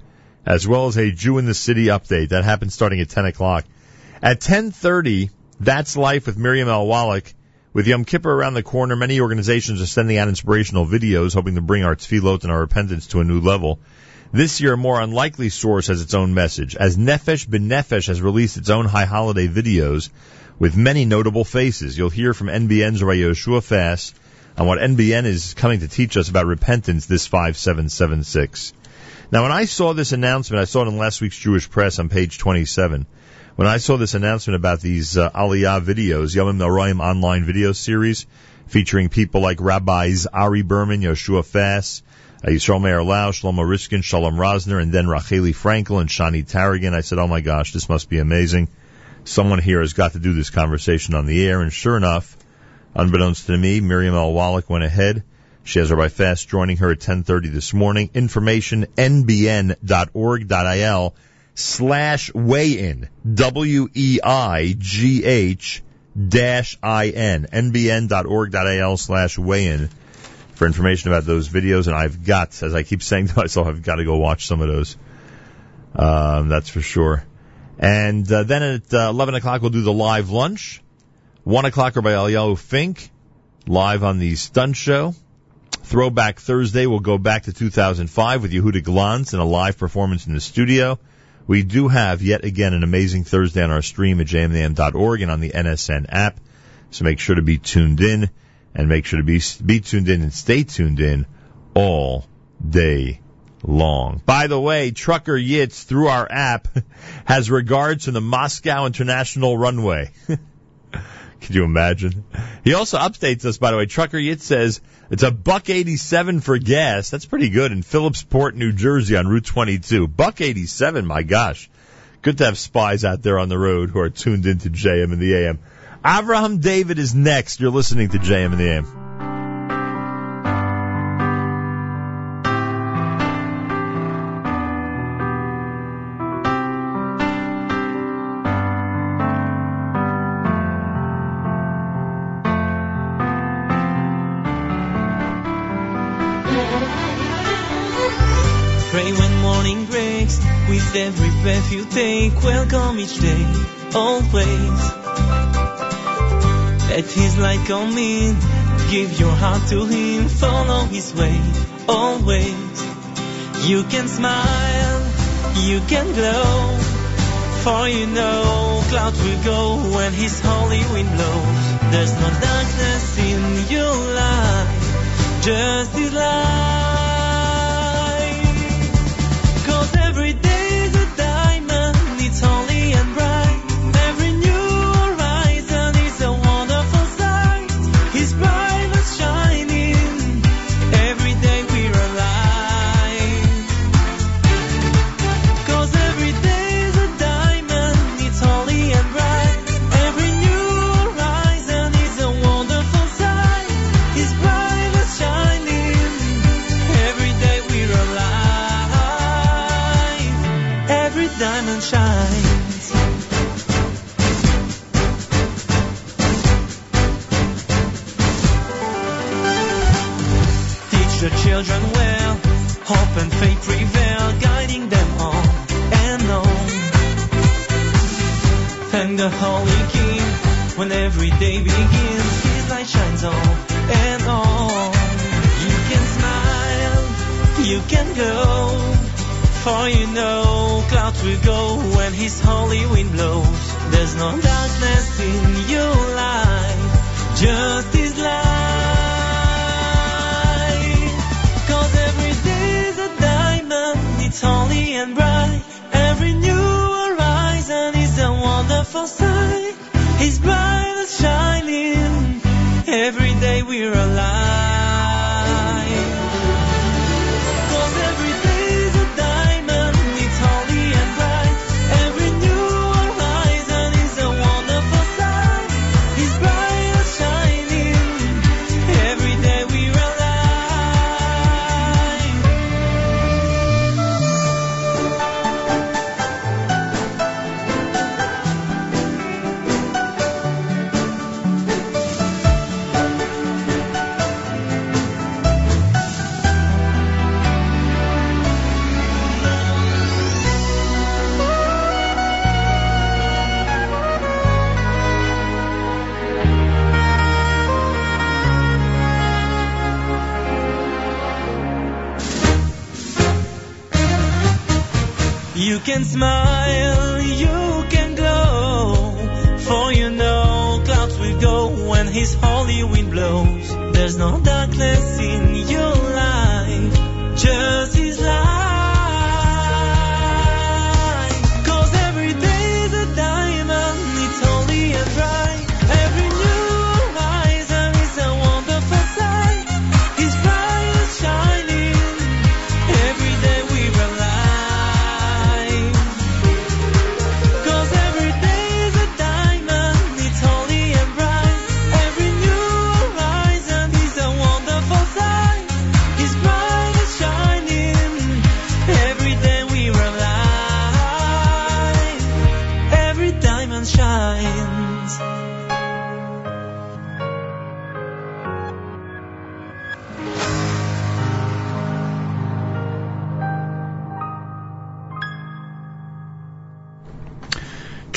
as well as a Jew in the City update. That happens starting at 10 o'clock. At 10.30, That's Life with Miriam L. Wallach. With Yom Kippur around the corner, many organizations are sending out inspirational videos, hoping to bring our tefillot and our repentance to a new level. This year, a more unlikely source has its own message, as Nefesh B'Nefesh has released its own high holiday videos with many notable faces. You'll hear from NBN's Rabbi Yoshua Fass on what NBN is coming to teach us about repentance this 5776. Now, when I saw this announcement, I saw it in last week's Jewish Press on page 27. When I saw this announcement about these uh, Aliyah videos, Yomim Noraim online video series, featuring people like Rabbis Ari Berman, Yoshua Fass, uh, Yisrael Meir Lau, Shlomo Riskin, Shalom Rosner, and then Racheli Frankel and Shani Taragin. I said, oh my gosh, this must be amazing. Someone here has got to do this conversation on the air, and sure enough, unbeknownst to me, Miriam L. Wallach went ahead. She has Rabbi Fass joining her at 10.30 this morning. Information, nbn.org.il slash weigh-in, W-E-I-G-H dash I-N, nbn.org.il slash weigh-in for information about those videos. And I've got, as I keep saying to myself, I've got to go watch some of those. Um, that's for sure. And uh, then at uh, 11 o'clock, we'll do the live lunch. 1 o'clock, Rabbi Eliyahu Fink, live on the Stunt Show. Throwback Thursday, we'll go back to 2005 with Yehuda Glantz and a live performance in the studio. We do have yet again an amazing Thursday on our stream at jmam.org and on the NSN app. So make sure to be tuned in and make sure to be, be tuned in and stay tuned in all day long. By the way, Trucker Yitz through our app has regards to the Moscow International Runway. Could you imagine? He also updates us, by the way. Trucker Yitz says it's a buck 87 for gas. That's pretty good in Phillipsburg, New Jersey on Route 22. Buck 87, my gosh. Good to have spies out there on the road who are tuned into JM and the AM. Avraham David is next. You're listening to JM and the AM. With every breath you take, welcome each day, always. Let his light come in, give your heart to him, follow his way, always. You can smile, you can glow, for you know clouds will go when his holy wind blows. There's no darkness in your life, just his light.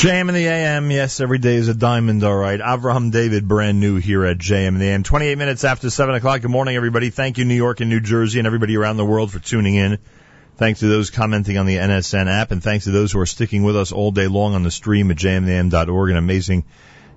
JM in the AM, yes, every day is a diamond, all right. Avraham David, brand new here at JM in the AM. 28 minutes after 7 o'clock. Good morning, everybody. Thank you, New York and New Jersey, and everybody around the world for tuning in. Thanks to those commenting on the NSN app, and thanks to those who are sticking with us all day long on the stream at jmam.org. An amazing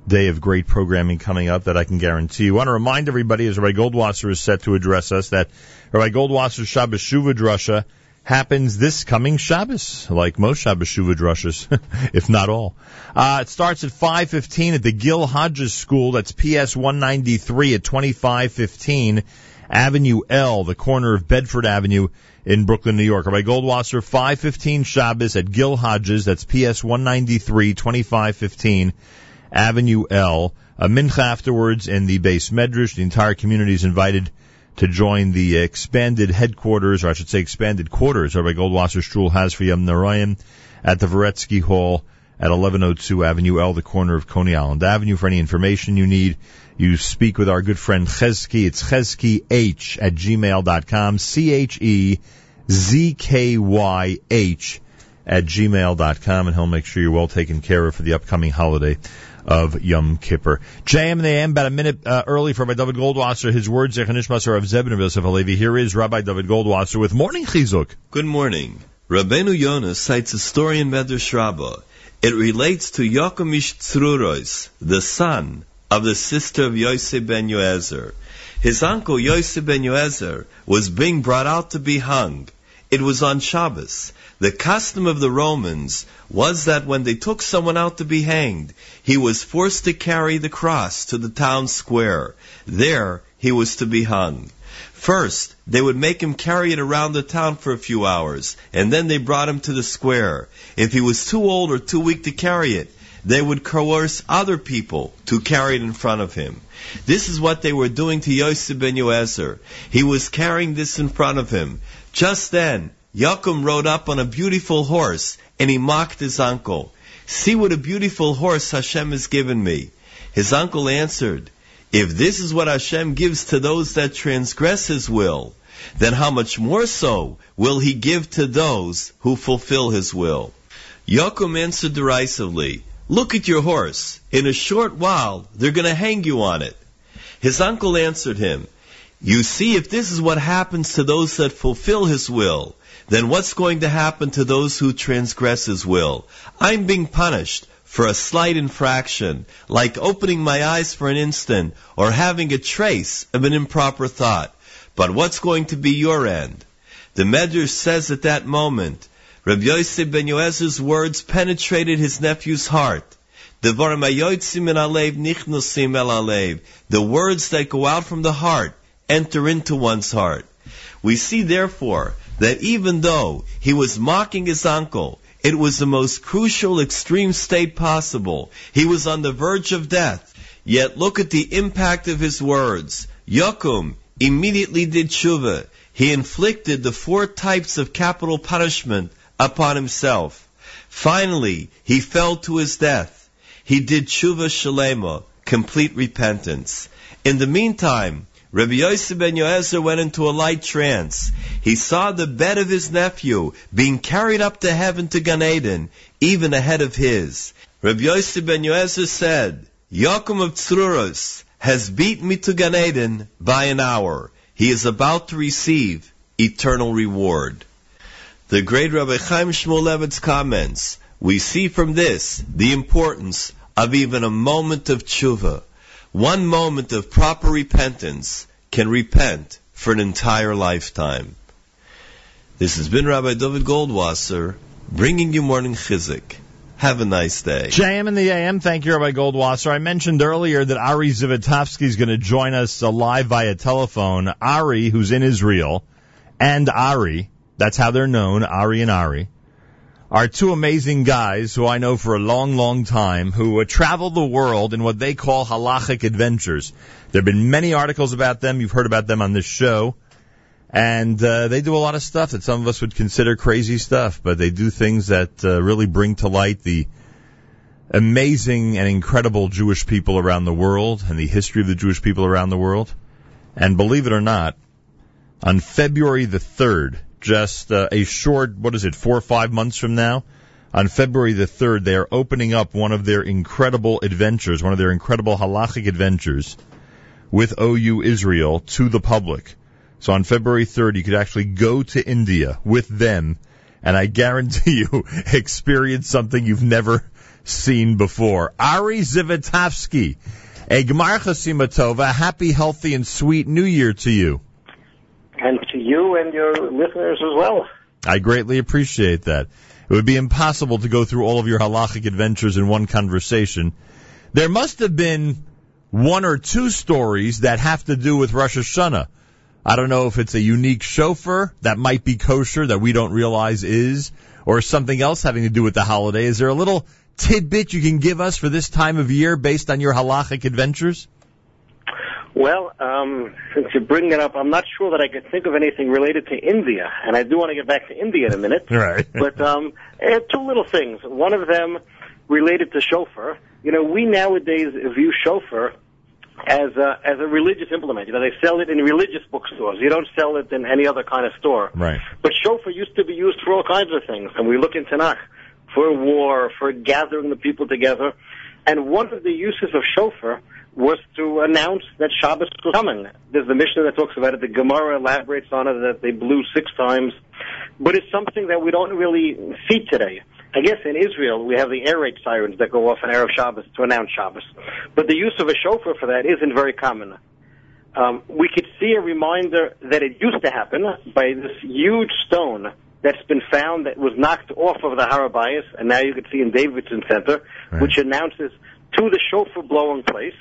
day of great programming coming up that I can guarantee you. I want to remind everybody, as Rabbi Goldwasser is set to address us, that Rabbi Goldwasser's Shabbos Shuva Drasha happens this coming Shabbos, like most Shabbos Shuva drushes, if not all. Uh, it starts at 5:15 at the Gil Hodges School. That's PS 193 at 2515 Avenue L, the corner of Bedford Avenue in Brooklyn, New York. Rabbi Goldwasser, 515 Shabbos at Gil Hodges. That's PS 193 2515 Avenue L. A mincha afterwards in the beis medrash. The entire community is invited to join the expanded headquarters, or I should say expanded quarters, Rabbi Goldwasser Shul has for Yom Narayim at the Varetsky Hall at 1102 Avenue L, the corner of Coney Island Avenue. For any information you need, you speak with our good friend Chesky. It's cheskyh at gmail.com. C-H-E-Z-K-Y-H at gmail.com, and he'll make sure you're well taken care of for the upcoming holiday of Yom Kippur. JM and AM, about a minute uh, early for Rabbi David Goldwasser. His words, Zechanishmasar of Zebin of Yosef Alevi. Here is Rabbi David Goldwasser with Morning Chizuk. Good morning. Rabbeinu Yonah cites a story in Medrash Rabbah. It relates to Yochamish Tzruros, the son of the sister of Yosef ben Yoezer. His uncle Yosef ben Yoezer was being brought out to be hung. It was on Shabbos. The custom of the Romans was that when they took someone out to be hanged, he was forced to carry the cross to the town square. There he was to be hung. First, they would make him carry it around the town for a few hours, and then they brought him to the square. If he was too old or too weak to carry it, they would coerce other people to carry it in front of him. This is what they were doing to Yosef ben Yoezer. He was carrying this in front of him. Just then, Yaakov rode up on a beautiful horse, and he mocked his uncle. See what a beautiful horse Hashem has given me. His uncle answered, If this is what Hashem gives to those that transgress His will, then how much more so will He give to those who fulfill His will? Yaakov answered derisively, Look at your horse. In a short while, they're going to hang you on it. His uncle answered him, You see, if this is what happens to those that fulfill His will, then what's going to happen to those who transgress His will? I'm being punished for a slight infraction, like opening my eyes for an instant or having a trace of an improper thought. But what's going to be your end? The Medrash says at that moment, Rabbi Yosef ben Yoezer's words penetrated his nephew's heart. The words that go out from the heart enter into one's heart. We see therefore that even though he was mocking his uncle, it was the most crucial extreme state possible. He was on the verge of death. Yet look at the impact of his words. Yokum immediately did tshuva. He inflicted the four types of capital punishment upon himself. Finally, he fell to his death. He did tshuva shalema, complete repentance. In the meantime, Rabbi Yosef ben Yoezer went into a light trance. He saw the bed of his nephew being carried up to heaven to Gan Eden, even ahead of his. Rabbi Yosef ben Yoezer said, Yaakov of Tzruros has beaten me to Gan Eden by an hour. He is about to receive eternal reward. the great Rabbi Chaim Shmulevitz comments, we see from this the importance of even a moment of tshuva. One moment of proper repentance can repent for an entire lifetime. This has been Rabbi Dovid Goldwasser bringing you morning chizuk. Have a nice day. JM in the AM. Thank you, Rabbi Goldwasser. I mentioned earlier that Ari Zivotofsky is going to join us uh, live via telephone. Ari, who's in Israel, and Ari, that's how they're known, Ari and Ari, are two amazing guys who I know for a long, long time who uh, travel the world in what they call halachic adventures. There have been many articles about them. You've heard about them on this show. And uh, they do a lot of stuff that some of us would consider crazy stuff, but they do things that uh, really bring to light the amazing and incredible Jewish people around the world and the history of the Jewish people around the world. And believe it or not, on February the 3rd, just uh, a short, what is it, four or five months from now, on February the 3rd, they are opening up one of their incredible adventures, one of their incredible halachic adventures with OU Israel to the public. So on February 3rd, you could actually go to India with them, and I guarantee you experience something you've never seen before. Ari Zivotofsky, a Gemar Chasima Tova, happy, healthy, and sweet New Year to you. And to you and your listeners as well. I greatly appreciate that. It would be impossible to go through all of your halachic adventures in one conversation. There must have been one or two stories that have to do with Rosh Hashanah. I don't know if it's a unique shofar that might be kosher that we don't realize is, or something else having to do with the holiday. Is there a little tidbit you can give us for this time of year based on your halachic adventures? Well, um, since you bring it up, I'm not sure that I could think of anything related to India, and I do want to get back to India in a minute. Right. but um, eh, two little things. One of them related to shofar. You know, we nowadays view shofar as a, as a religious implement. You know, they sell it in religious bookstores. You don't sell it in any other kind of store. Right. But shofar used to be used for all kinds of things, and we look in Tanakh for war, for gathering the people together. And one of the uses of shofar was to announce that Shabbos was coming. There's the Mishnah that talks about it. The Gemara elaborates on it that they blew six times. But it's something that we don't really see today. I guess in Israel we have the air raid sirens that go off on Erev Shabbos to announce Shabbos. But the use of a shofar for that isn't very common. Um, we could see a reminder that it used to happen by this huge stone that's been found that was knocked off of the Har HaBayis, and now you can see in Davidson Center, which announces to the shofar blowing place.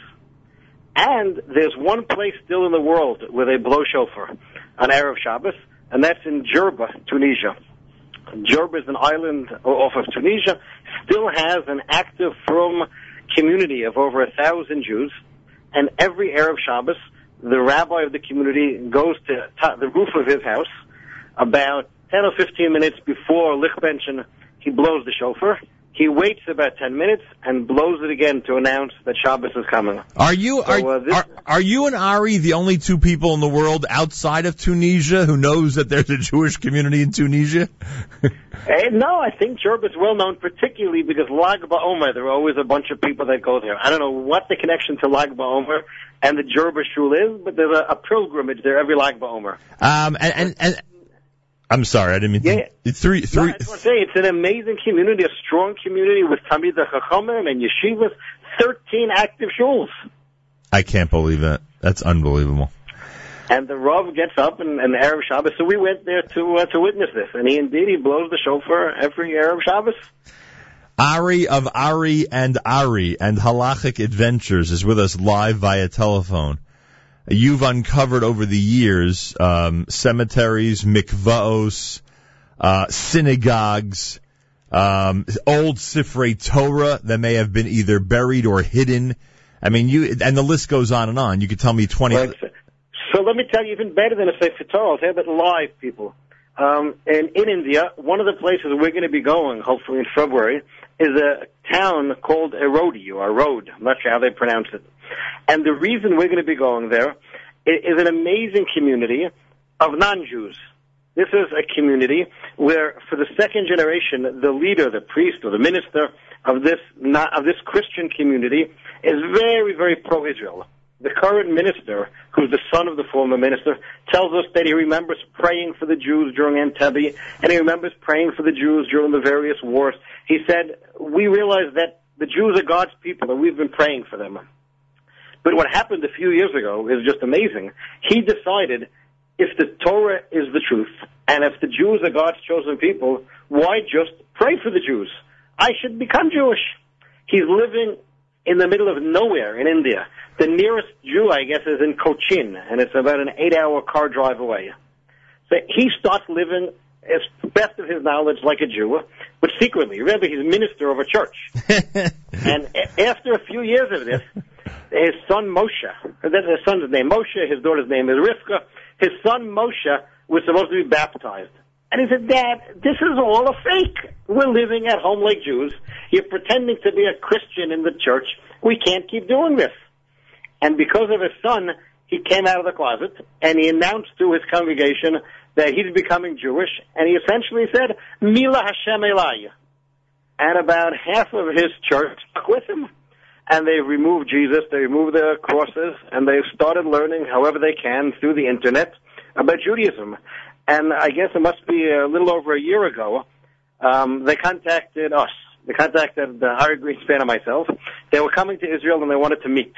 And there's one place still in the world where they blow shofar on Erev Shabbos, and that's in Jerba, Tunisia. Jerba is an island off of Tunisia, still has an active, frum community of over a thousand Jews, and every Erev Shabbos, the rabbi of the community goes to to the roof of his house about 10 or 15 minutes before Lichbenchen, he blows the shofar. He waits about 10 minutes and blows it again to announce that Shabbos is coming. Are you are, So, uh, this- are are you and Ari the only two people in the world outside of Tunisia who knows that there's a Jewish community in Tunisia? Eh, no, I think Jerba is well known, particularly because Lag BaOmer, there are always a bunch of people that go there. I don't know what the connection to Lag BaOmer and the Jerba Shul is, but there's a, a pilgrimage there every Lag BaOmer. Um, and, and, and I'm sorry, I didn't mean Yeah. to, three No, three. I just want to say it's an amazing community, a strong community with Talmidei Chachamim and yeshivas, 13 active shuls. I can't believe that. That's unbelievable. And the Rav gets up and, and Erev Shabbos, so we went there to uh, to witness this. And he indeed he blows the shofar every Erev Shabbos. Ari of Ari and Ari and Halachic Adventures is with us live via telephone. You've uncovered over the years um, cemeteries, mikvaos, uh, synagogues, um, old Sifrei Torah that may have been either buried or hidden. I mean, you and the list goes on and on. You could tell me twenty. So let me tell you even better than a Sefer Torah. I'll tell you about live people. Um, and in India, one of the places we're going to be going, hopefully in February, is a town called Erodi or Road. I'm not sure how they pronounce it. And the reason we're going to be going there is an amazing community of non-Jews. This is a community where, for the second generation, the leader, the priest, or the minister of this not, of this Christian community is very, very pro-Israel. the current minister, who's the son of the former minister, tells us that he remembers praying for the Jews during Entebbe, and he remembers praying for the Jews during the various wars. He said, we realize that the Jews are God's people, and we've been praying for them. But what happened a few years ago is just amazing. He decided if the Torah is the truth, and if the Jews are God's chosen people, why just pray for the Jews? I should become Jewish. He's living in the middle of nowhere in India. The nearest Jew, I guess, is in Cochin, and it's about an eight-hour car drive away. So he starts living, as best of his knowledge, like a Jew, but secretly. Remember, he's minister of a church. and a- after a few years of this, his son Moshe, That's his son's name Moshe, his daughter's name is Rivka, his son Moshe was supposed to be baptized. And he said, Dad, this is all a fake. We're living at home like Jews. You're pretending to be a Christian in the church. We can't keep doing this. And because of his son, he came out of the closet and he announced to his congregation that he's becoming Jewish. And he essentially said, Mi LaHashem Elai. And about half of his church stuck with him. And they've removed Jesus, they removed their crosses, and they've started learning however they can through the internet about Judaism. And I guess it must be a little over a year ago, um, they contacted us. They contacted uh, Ari Greenspan and myself. They were coming to Israel and they wanted to meet.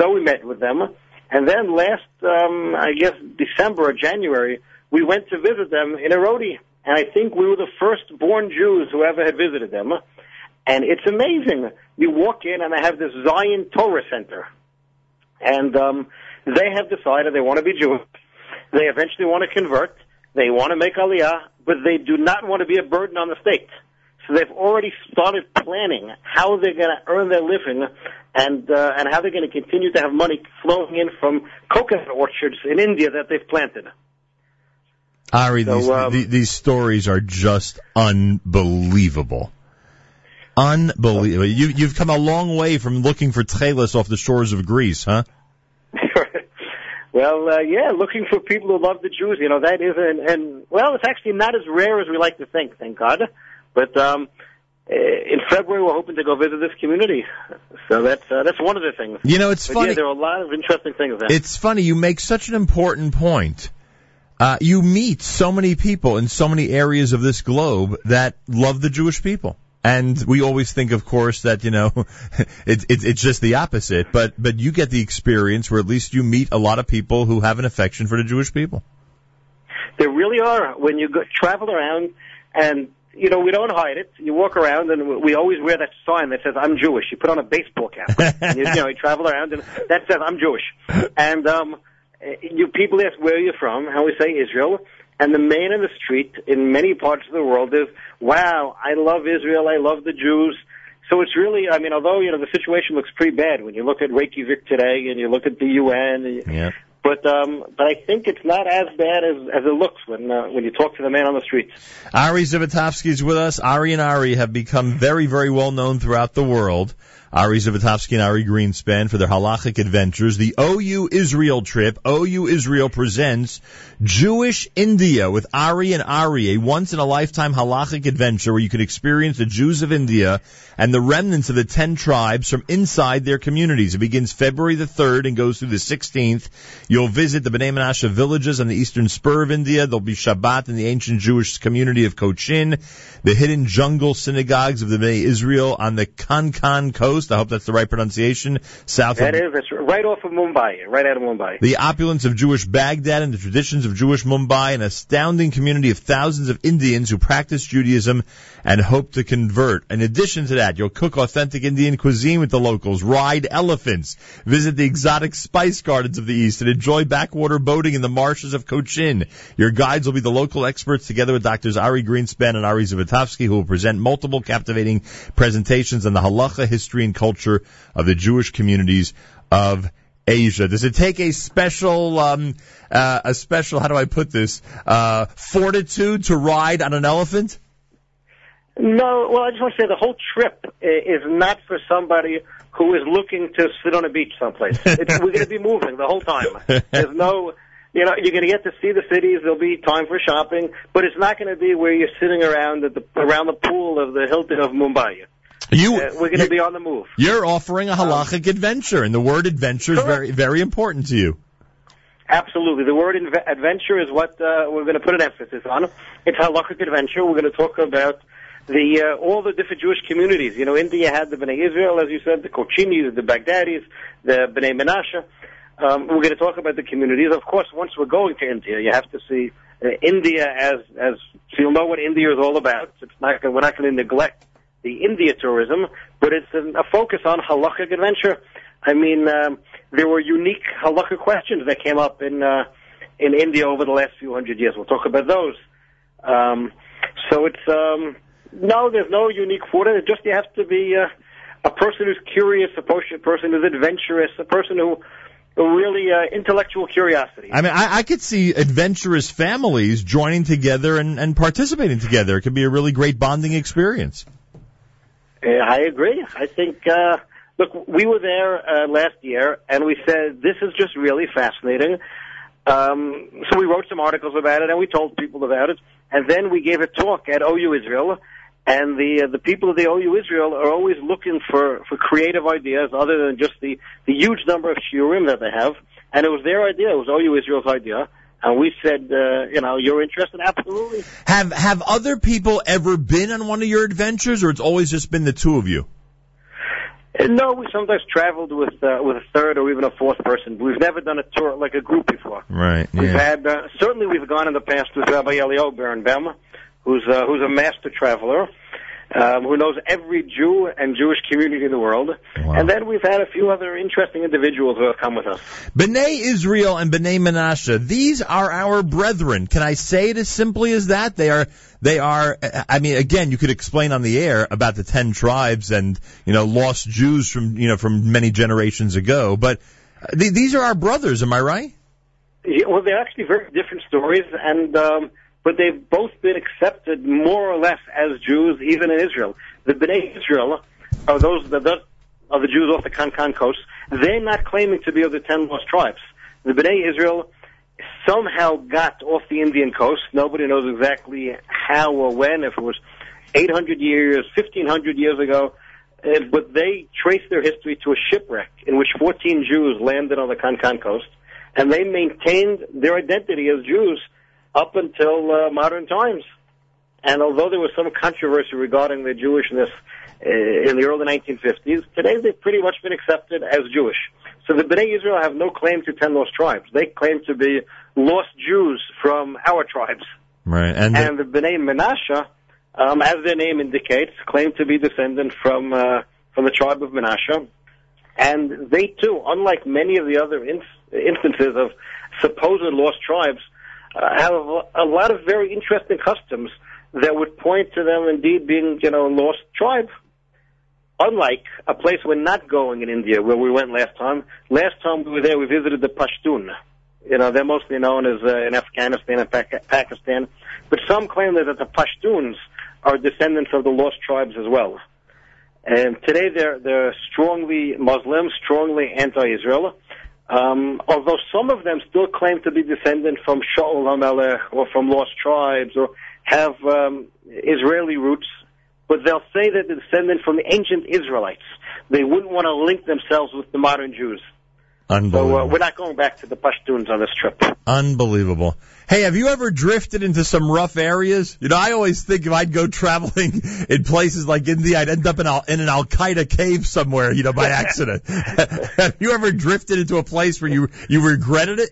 So we met with them. And then last, um, I guess, December or January, we went to visit them in Erodi. And I think we were the first born Jews who ever had visited them. And it's amazing. You walk in and they have this Zion Torah Center. And um, they have decided they want to be Jewish. They eventually want to convert. They want to make Aliyah, but they do not want to be a burden on the state. So they've already started planning how they're going to earn their living and uh, and how they're going to continue to have money flowing in from coconut orchards in India that they've planted. Ari, So, these, um, the- these stories are just unbelievable. Unbelievable. You, you've come a long way from looking for Tchelis off the shores of Greece, huh? Well, uh, yeah, looking for people who love the Jews, you know, that is, and, and well, it's actually not as rare as we like to think, thank God. But um, uh, in February, we're hoping to go visit this community. So that's uh, that's one of the things. You know, it's But funny. Yeah, there are a lot of interesting things there. It's funny. You make such an important point. Uh, you meet so many people in so many areas of this globe that love the Jewish people. And we always think, of course, that, you know, it's, it's, it's just the opposite, but, but you get the experience where at least you meet a lot of people who have an affection for the Jewish people. There really are. When you go, travel around, and you know, we don't hide it. You walk around, and we- always wear that sign that says "I'm Jewish." You put on a baseball cap. and you, you know, you travel around, and that says "I'm Jewish." And um, you people ask where you're from, and we say Israel. And the man in the street in many parts of the world is, "Wow, I love Israel. I love the Jews." So it's really, I mean, although you know the situation looks pretty bad when you look at Reykjavik today, and you look at the UN, and Yeah. but um, but I think it's not as bad as as it looks when uh, when you talk to the man on the street. Ari Zivotofsky is with us. Ari and Ari have become very, very well known throughout the world. Ari Zivotofsky and Ari Greenspan for their halachic adventures. The OU Israel trip, OU Israel presents Jewish India with Ari and Ari, a once in a lifetime halachic adventure where you can experience the Jews of India and the remnants of the ten tribes from inside their communities. It begins February the 3rd and goes through the 16th. You'll visit the B'nai Menashe villages on the eastern spur of India. There'll be Shabbat in the ancient Jewish community of Cochin, the hidden jungle synagogues of the Bnei Israel on the Konkan coast. I hope that's the right pronunciation. South That of is, it's right off of Mumbai, right out of Mumbai. the opulence of Jewish Baghdad and the traditions of Jewish Mumbai, an astounding community of thousands of Indians who practice Judaism and hope to convert. In addition to that, you'll cook authentic Indian cuisine with the locals, ride elephants, visit the exotic spice gardens of the East, and enjoy backwater boating in the marshes of Cochin. Your guides will be the local experts together with Doctors Ari Greenspan and Ari Zivotofsky who will present multiple captivating presentations on the halacha, history, and culture of the Jewish communities of Asia. Does it take a special, um, uh, a special, how do I put this, uh, fortitude to ride on an elephant? No, well, I just want to say the whole trip is not for somebody who is looking to sit on a beach someplace. It's, we're going to be moving the whole time. There's no, you know, you're going to get to see the cities. There'll be time for shopping, but it's not going to be where you're sitting around at the around the pool of the Hilton of Mumbai. You, uh, we're going to be on the move. You're offering a halachic adventure, and the word adventure is very, very important to you. Absolutely. The word adventure is what uh, we're going to put an emphasis on. It's halachic adventure. We're going to talk about the uh, all the different Jewish communities. You know, India had the Bnei Israel, as you said, the Kochinis, the Baghdadis, the Bnei Menashe. Um, we're going to talk about the communities. Of course, once we're going to India, you have to see uh, India as as so you'll know what India is all about. It's not we're not going to neglect the India tourism, but it's a, a focus on halachic adventure. I mean, um, there were unique halachic questions that came up in uh, in India over the last few hundred years. We'll talk about those. Um, so it's um, no, there's no unique food. It just you have to be uh, a person who's curious, a person who's adventurous, a person who who really uh, intellectual curiosity. I mean, I, I could see adventurous families joining together and, and participating together. It could be a really great bonding experience. Yeah, I agree. I think, uh, look, we were there uh, last year, and we said this is just really fascinating. Um, so we wrote some articles about it, and we told people about it, and then we gave a talk at OU Israel. And the uh, the people of the OU Israel are always looking for, for creative ideas other than just the, the huge number of shiurim that they have. And it was their idea. It was OU Israel's idea. And we said, uh, you know, you're interested? Absolutely. Have have other people ever been on one of your adventures, or it's always just been the two of you? Uh, No, we sometimes traveled with uh, with a third or even a fourth person. We've never done a tour like a group before. Right. We've had uh, certainly we've gone in the past with Rabbi Eliyahu Berenbaum, who's uh, who's a master traveler, um, who knows every Jew and Jewish community in the world. And then we've had a few other interesting individuals who have come with us. B'nai Israel and B'nai Menashe, these are our brethren. Can I say it as simply as that? They are, they are, I mean, again, you could explain on the air about the ten tribes and, you know, lost Jews from, you know, from many generations ago, but uh, th- these are our brothers, am I right? Yeah, well, they're actually very different stories, and um, but they've both been accepted more or less as Jews, even in Israel. The Bnei Israel are those that are the Jews off the Konkan coast. They're not claiming to be of the ten lost tribes. The Bnei Israel somehow got off the Indian coast. Nobody knows exactly how or when. If it was 800 years, 1500 years ago. Uh, but they trace their history to a shipwreck in which 14 Jews landed on the Konkan coast, and they maintained their identity as Jews up until uh, modern times. And although there was some controversy regarding their Jewishness uh, in the early 1950s, today they've pretty much been accepted as Jewish. So the Bnei Israel have no claim to ten lost tribes. They claim to be lost Jews from our tribes. Right. And, And the Bnei Menashe, um, as their name indicates, claim to be descendant from uh, from the tribe of Menashe. And they too, unlike many of the other in- instances of supposed lost tribes, uh, have a, lot of very interesting customs that would point to them indeed being, you know, a lost tribe. Unlike a place we're not going in India, where we went last time. Last time we were there, we visited the Pashtun. You know, they're mostly known as uh, in Afghanistan and Pakistan. But some claim that the Pashtuns are descendants of the lost tribes as well. And today they're, they're strongly Muslim, strongly anti-Israel. Um, although some of them still claim to be descendant from Shaul HaMelech or from lost tribes or have um, Israeli roots, but they'll say that they're descendant from the ancient Israelites. They wouldn't want to link themselves with the modern Jews. So uh, Unbelievable. we're not going back to the Pashtuns on this trip. Unbelievable. Hey, have you ever drifted into some rough areas? You know, I always think if I'd go traveling in places like India, I'd end up in, al- in an Al Qaeda cave somewhere, you know, by accident. have you ever drifted into a place where you you regretted it?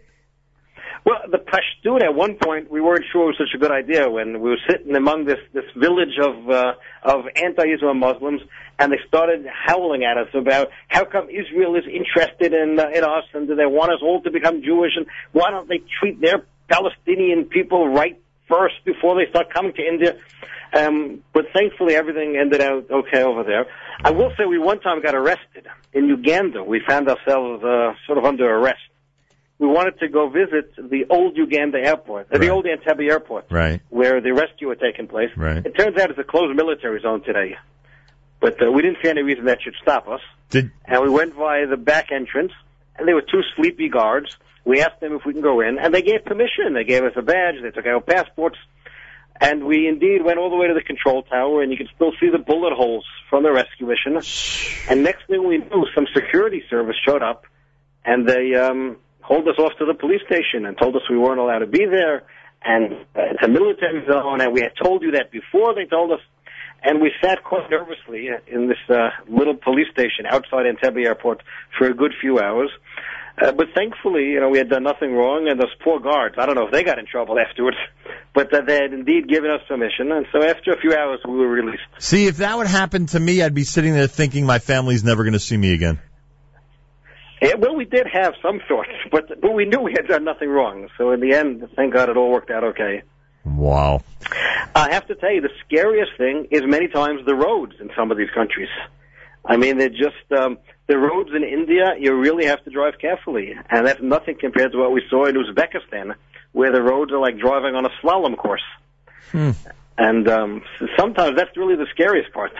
Well, the Pashtun at one point we weren't sure it was such a good idea when we were sitting among this this village of uh, of anti-Israel Muslims, and they started howling at us about how come Israel is interested in uh, in us and do they want us all to become Jewish and why don't they treat their Palestinian people right first before they start coming to India? Um, but thankfully everything ended out okay over there. I will say we one time got arrested in Uganda. We found ourselves uh, sort of under arrest we wanted to go visit the old Uganda airport, uh, the old Entebbe airport, Right. where the rescue had taken place. Right. It turns out it's a closed military zone today, but uh, we didn't see any reason that should stop us. Did And we went via the back entrance, and there were two sleepy guards. We asked them if we can go in, and they gave permission. They gave us a badge. They took our passports. And we indeed went all the way to the control tower, and you could still see the bullet holes from the rescue mission. And next thing we knew, some security service showed up, and they um, hauled us off to the police station and told us we weren't allowed to be there, and uh, it's a military zone, and we had told you that before they told us. And we sat quite nervously in this uh, little police station outside Entebbe Airport for a good few hours. Uh, but thankfully, you know, we had done nothing wrong, and those poor guards, I don't know if they got in trouble afterwards, but uh, they had indeed given us permission, and so after a few hours, we were released. See, if that would happen to me, I'd be sitting there thinking my family's never going to see me again. Yeah, well, we did have some thoughts, but but we knew we had done nothing wrong. So in the end, thank God, it all worked out okay. Wow. I have to tell you, the scariest thing is many times the roads in some of these countries. I mean, they're just um, the roads in India. You really have to drive carefully, and that's nothing compared to what we saw in Uzbekistan, where the roads are like driving on a slalom course. Hmm. And um, sometimes that's really the scariest part.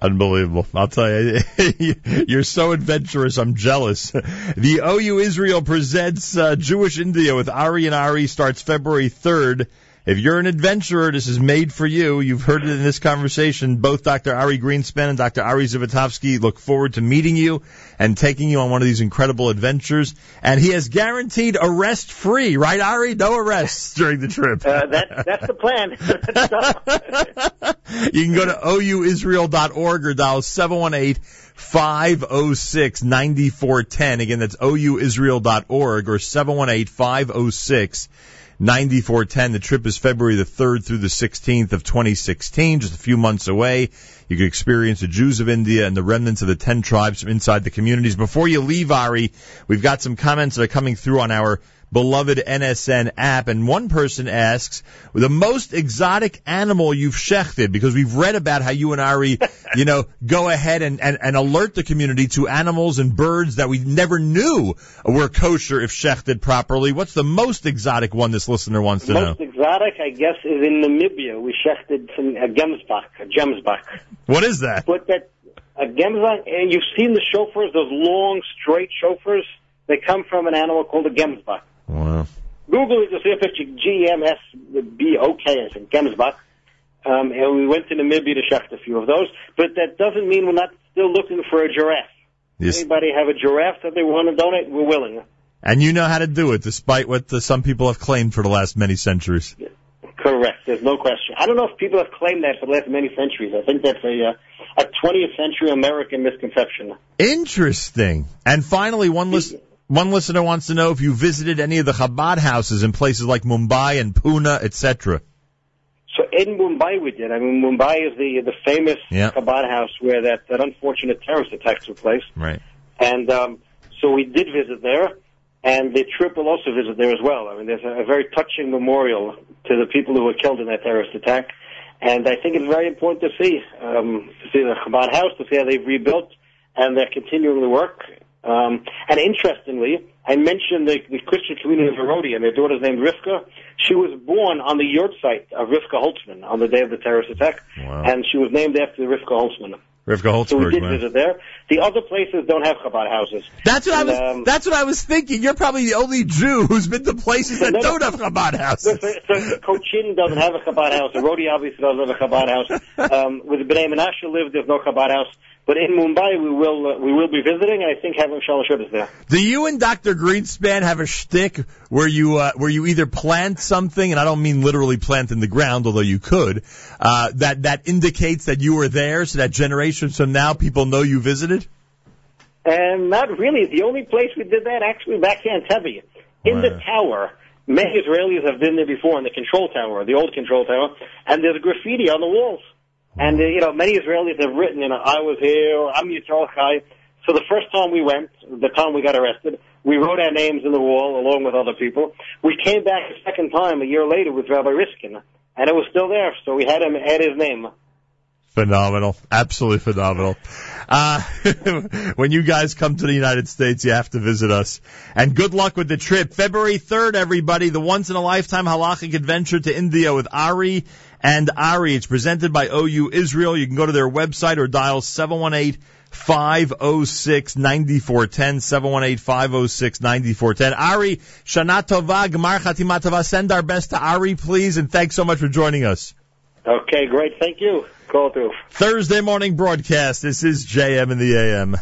Unbelievable. I'll tell you, you're so adventurous. I'm jealous. The OU Israel presents uh, Jewish India with Ari and Ari starts February 3rd. If you're an adventurer, this is made for you. You've heard it in this conversation. Both Dr. Ari Greenspan and Dr. Ari Zivotofsky look forward to meeting you and taking you on one of these incredible adventures. And he has guaranteed arrest free, right, Ari? No arrests during the trip. Uh, that, that's the plan. You can go to ouisrael.org or dial 718 506 9410. Again, that's ouisrael.org or 718 506 9410. The trip is February the 3rd through the 16th of 2016, just a few months away. You can experience the Jews of India and the remnants of the 10 tribes from inside the communities. Before you leave, Ari, we've got some comments that are coming through on our beloved NSN app, and one person asks, the most exotic animal you've shechted, because we've read about how you and Ari, you know, go ahead and, and, and alert the community to animals and birds that we never knew were kosher if shechted properly. What's the most exotic one this listener wants to know? Most exotic, I guess, is in Namibia. We shechted some a gemsbok, a gemsbok. What is that? But that a gemsbok, and you've seen the shofars, those long, straight shofars. They come from an animal called a gemsbok. Wow. Google it, you'll see a picture, G-M-S-B-O-K, I think, gemsbok. Um, and we went to Namibia to shecht a few of those. But that doesn't mean we're not still looking for a giraffe. Yes. Anybody have a giraffe that they want to donate, we're willing. And you know how to do it, despite what the, some people have claimed for the last many centuries. Correct. There's no question. I don't know if people have claimed that for the last many centuries. I think that's a uh, a 20th century American misconception. Interesting. And finally, one lis- one listener wants to know if you visited any of the Chabad houses in places like Mumbai and Pune, etc. So in Mumbai we did. I mean, Mumbai is the the famous Yeah. Chabad house where that, that unfortunate terrorist attack took place. Right. And um, so we did visit there, and the trip will also visit there as well. I mean, there's a, a very touching memorial to the people who were killed in that terrorist attack. And I think it's very important to see, um, to see the Chabad house, to see how they've rebuilt, and they're continuing the work. Um, and interestingly, I mentioned the, the Christian community of Herodi, and their daughter's named Rivka. She was born on the yahrzeit of Rivka Holtzberg on the day of the terrorist attack, and she was named after Rivka Holtzberg. Rivka So we did man. visit there. The other places don't have Chabad houses. That's what And, I was. um, that's what I was thinking. You're probably the only Jew who's been to places that No, no. don't have Chabad houses. So, so Cochin doesn't have a Chabad house. Rodi obviously doesn't have a Chabad house. Um, where the Bnei Menashe live, there's no Chabad house. But in Mumbai, we will uh, we will be visiting, and I think having Shalashud is there. Do you and Dr. Greenspan have a shtick where you uh, where you either plant something, and I don't mean literally plant in the ground, although you could, uh, that that indicates that you were there, so that generations from now people know you visited? And not really. The only place we did that actually back in Tevi. In the tower, many Israelis have been there before in the control tower, the old control tower, and there's graffiti on the walls. And, uh, you know, many Israelis have written, you know, I was here, I'm Yitzhak Chai. So the first time we went, the time we got arrested, we wrote our names in the wall along with other people. We came back a second time a year later with Rabbi Riskin, and it was still there, so we had him add his name. Phenomenal, absolutely phenomenal. Uh, when you guys come to the United States, you have to visit us. And good luck with the trip. February 3rd, everybody, the once in a lifetime halachic adventure to India with Ari and Ari. It's presented by OU Israel. You can go to their website or dial 718 506 9410. 718 506 9410. Ari, Shana Tova, Gmar Send our best to Ari, please, and thanks so much for joining us. Okay, great. Thank you. Call through. Thursday morning broadcast. This is JM in the AM.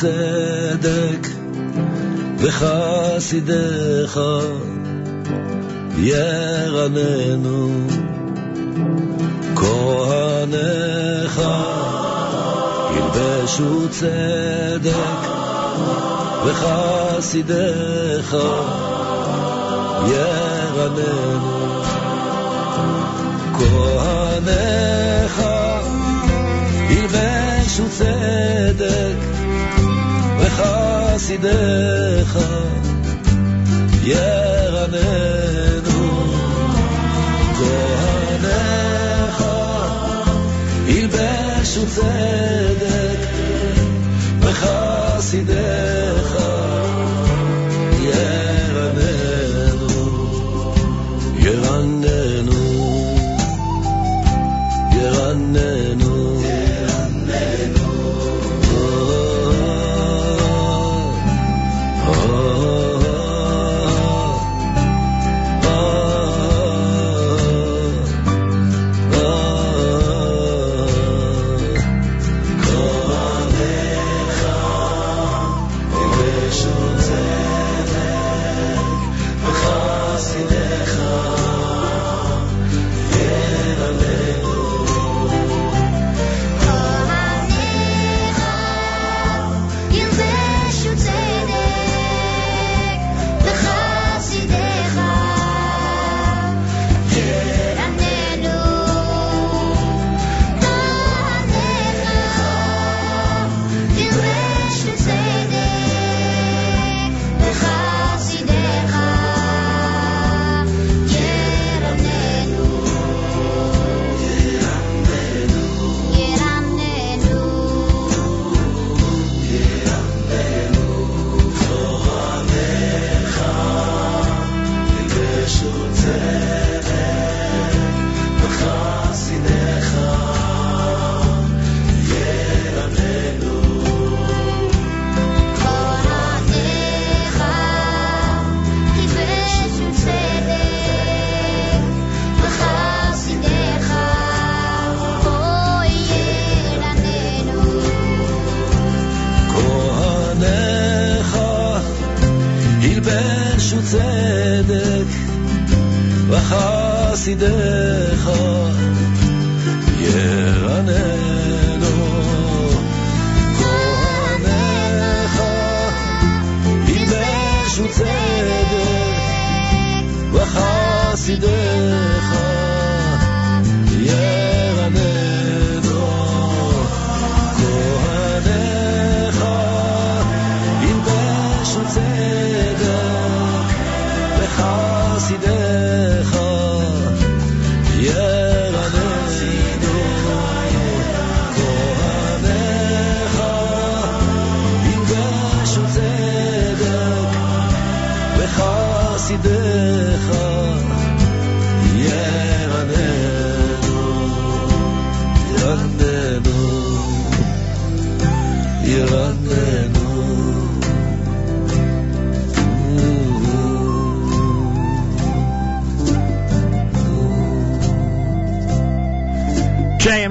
צדק וחסידך ירננו כהנך ילבשו צדק וחסידך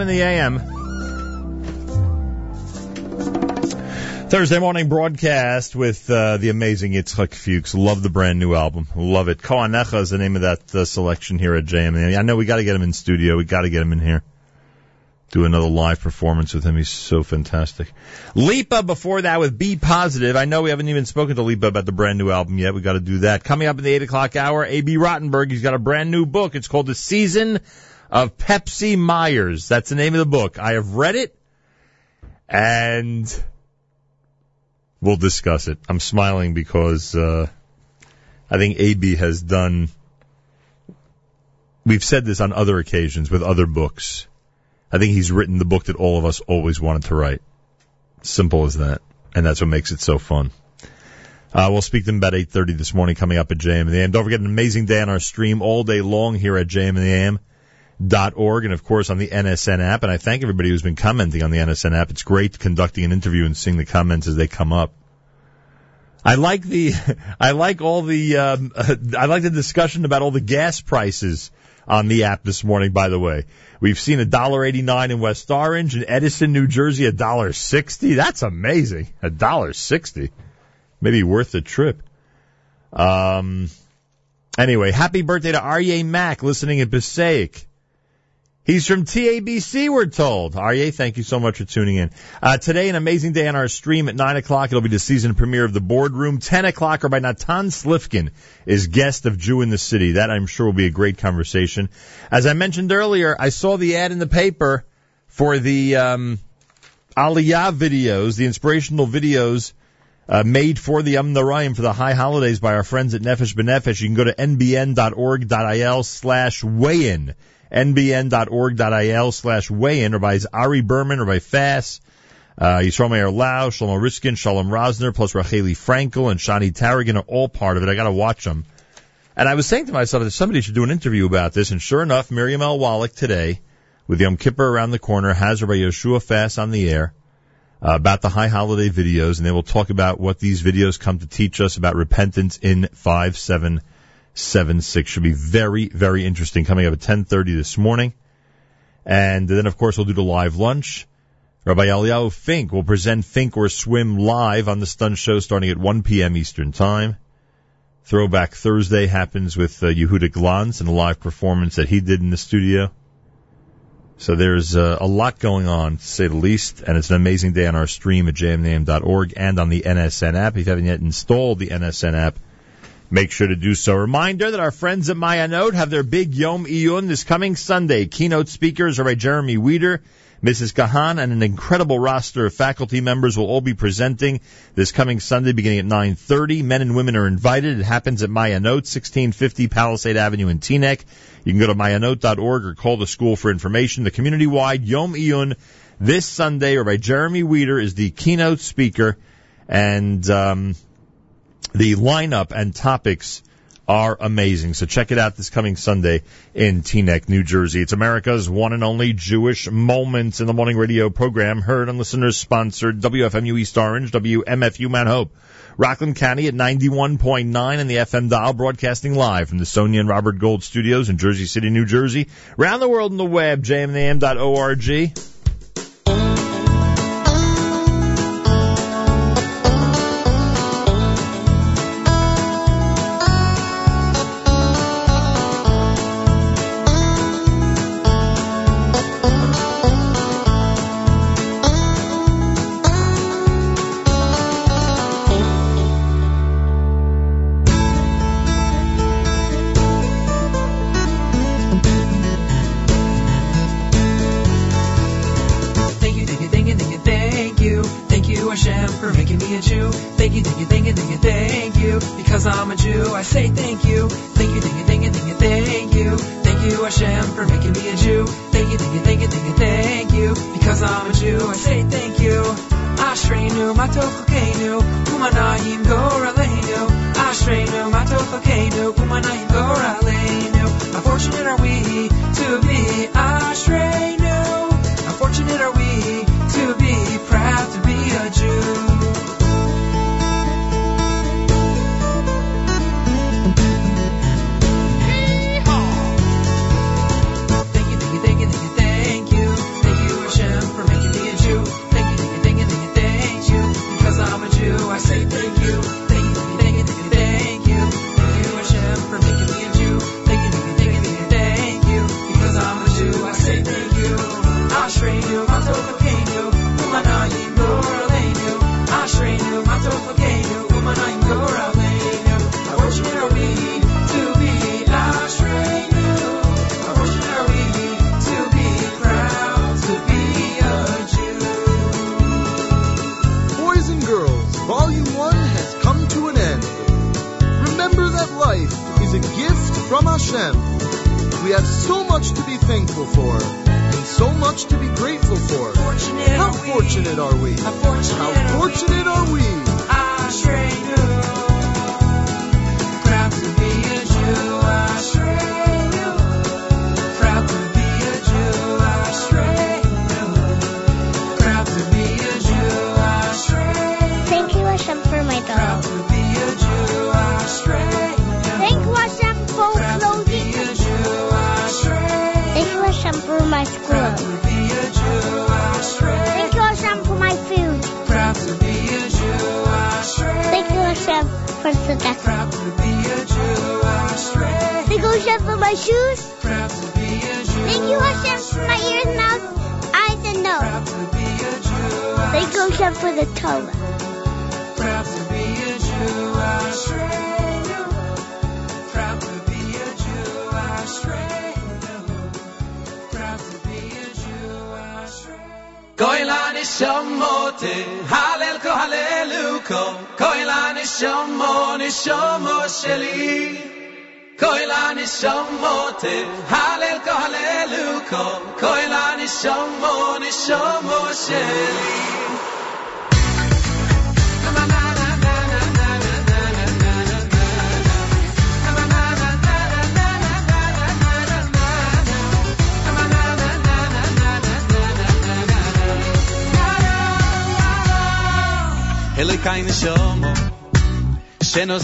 the AM. Thursday morning broadcast with uh, the amazing Yitzchak Fuchs. Love the brand new album. Love it. Koanecha is the name of that uh, selection here at JM. I know we got to get him in studio. We got to get him in here. Do another live performance with him. He's so fantastic. Lipa before that with Be Positive. I know we haven't even spoken to Lipa about the brand new album yet. We got to do that. Coming up in the 8 o'clock hour, Abie Rotenberg. He's got a brand new book. It's called The Season of Pepsi Myers. That's the name of the book. I have read it and we'll discuss it. I'm smiling because uh, I think Abie has done. We've said this on other occasions with other books. I think he's written the book that all of us always wanted to write. Simple as that, and that's what makes it so fun. Uh, we'll speak to him about 8.30 this morning coming up at JM in the AM. Don't forget an amazing day on our stream all day long here at JM in the AM org and of course on the NSN app. And I thank everybody who's been commenting on the NSN app. It's great conducting an interview and seeing the comments as they come up. I like the, I like all the, um, I like the discussion about all the gas prices on the app this morning. By the way, we've seen a dollar eighty nine in West Orange and Edison, New Jersey, a dollar sixty. That's amazing. A dollar sixty, maybe worth the trip. Um. Anyway, happy birthday to Aryeh Mack listening in Passaic. He's from TABC, we're told. Aryeh, thank you so much for tuning in. Uh, today, an amazing day on our stream at 9 o'clock. It'll be the season premiere of The Boardroom. 10 o'clock, Rabbi Natan Slifkin is guest of Jew in the City. That, I'm sure, will be a great conversation. As I mentioned earlier, I saw the ad in the paper for the um, Aliyah videos, the inspirational videos uh, made for the Yom for the high holidays by our friends at Nefesh B'Nefesh. You can go to nbn.org.il slash weigh-in nbn.org.il slash weigh-in, or by Ari Berman, or by Fass, uh, Yisrael Meir Lau, Shlomo Riskin, Shalom Rosner, plus Racheli Frankel and Shani Taragin are all part of it. I gotta watch them. And I was saying to myself that somebody should do an interview about this, and sure enough, Miriam L. Wallach today, with Yom Kippur around the corner, has Rabbi Yeshua Fass on the air, uh, about the high holiday videos, and they will talk about what these videos come to teach us about repentance in 5, 7, seven six should be very very interesting coming up at ten thirty this morning, and then of course we'll do the live lunch. Rabbi Eliyahu Fink will present Fink or Swim live on the Stun Show starting at 1 p.m. Eastern Time. Throwback Thursday happens with uh, Yehuda Glantz and a live performance that he did in the studio. So there's uh, a lot going on, to say the least, and it's an amazing day on our stream at jmnam.org and on the NSN app. If you haven't yet installed the NSN app, Make sure to do so. Reminder that our friends at Mayanot have their big Yom Iyun this coming Sunday. Keynote speakers are by Jeremy Wieder, Mrs. Kahan, and an incredible roster of faculty members will all be presenting this coming Sunday beginning at 9.30. Men and women are invited. It happens at Mayanot, 1650 Palisade Avenue in Teaneck. You can go to mayanot.org or call the school for information. The community-wide Yom Iyun this Sunday, or by Jeremy Wieder, is the keynote speaker. And, um, the lineup and topics are amazing. So check it out this coming Sunday in Teaneck, New Jersey. It's America's one and only Jewish Moments in the Morning radio program, heard on listeners sponsored WFMU East Orange, WMFU Mount Hope. Rockland County at 91.9 and the FM dial broadcasting live from the Sonia and Robert Gold studios in Jersey City, New Jersey. Around the world on the web, jmnam.org. you,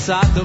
passado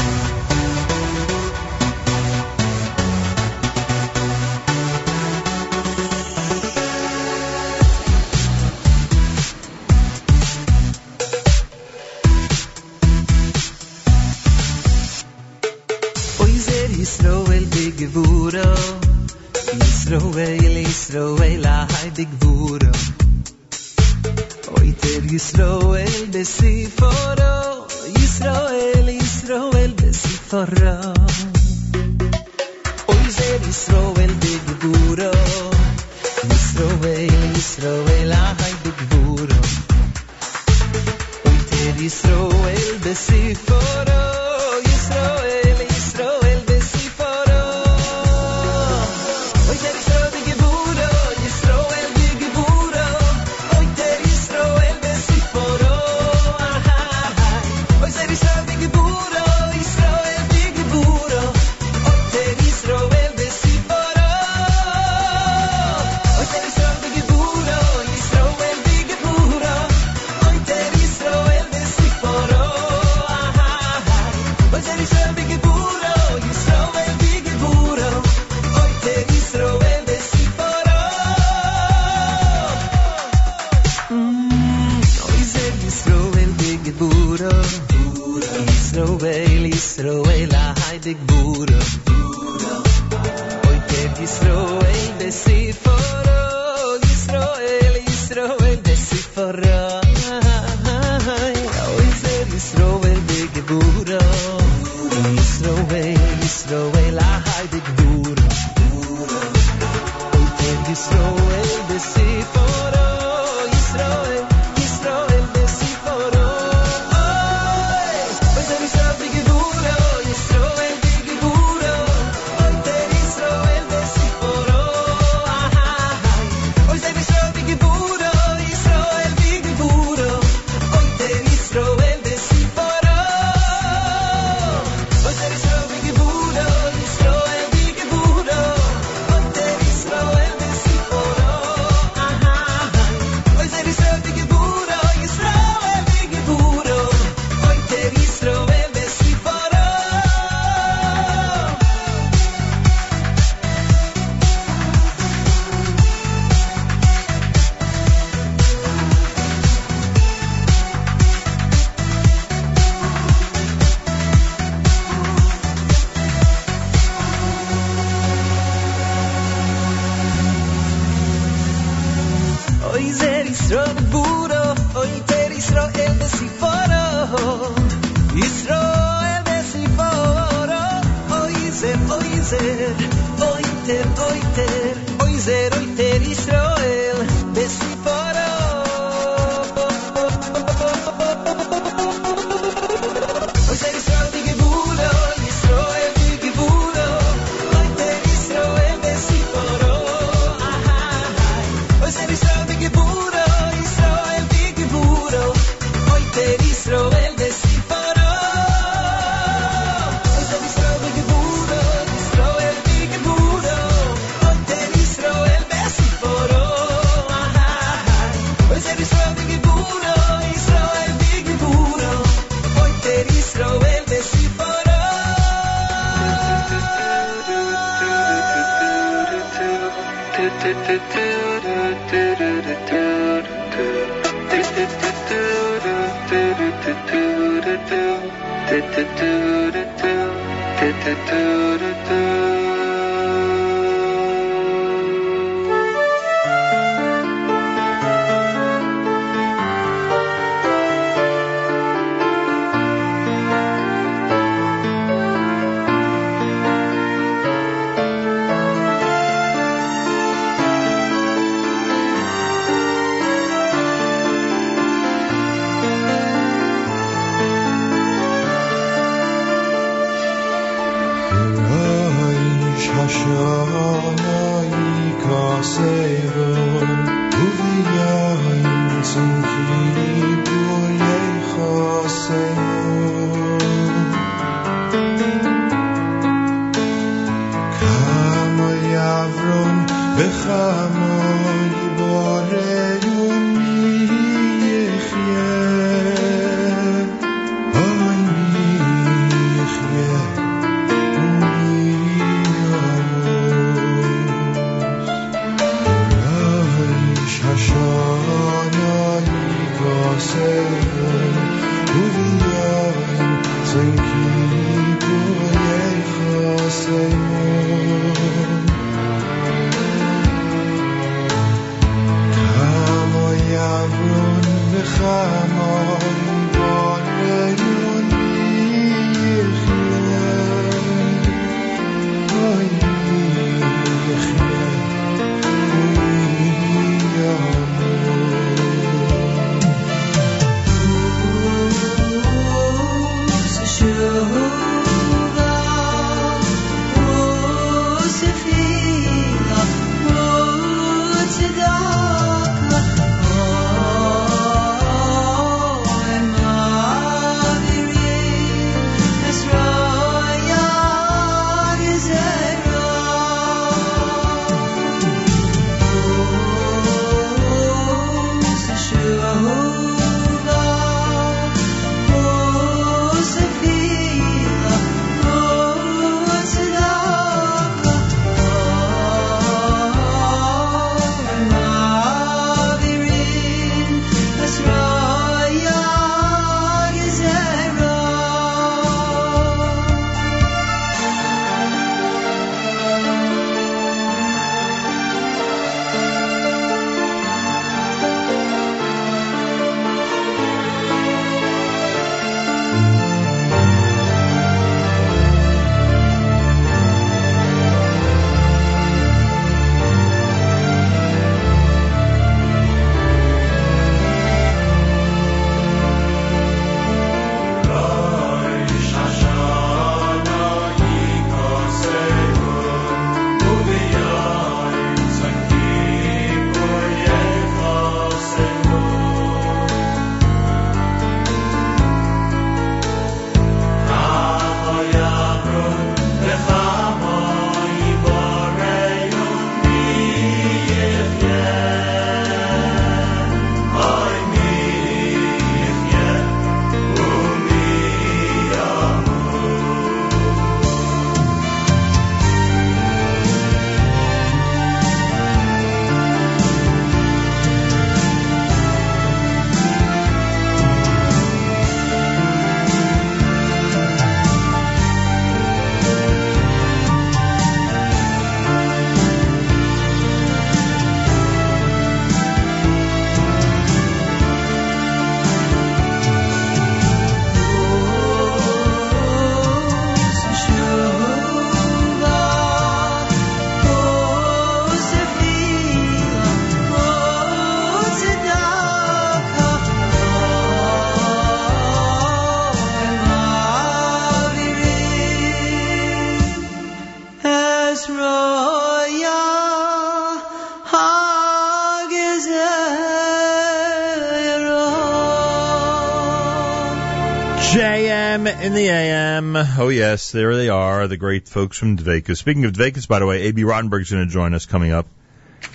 Oh yes, there they are, the great folks from Dveykus. Speaking of Dveykus, by the way, Abie Rotenberg's going to join us coming up.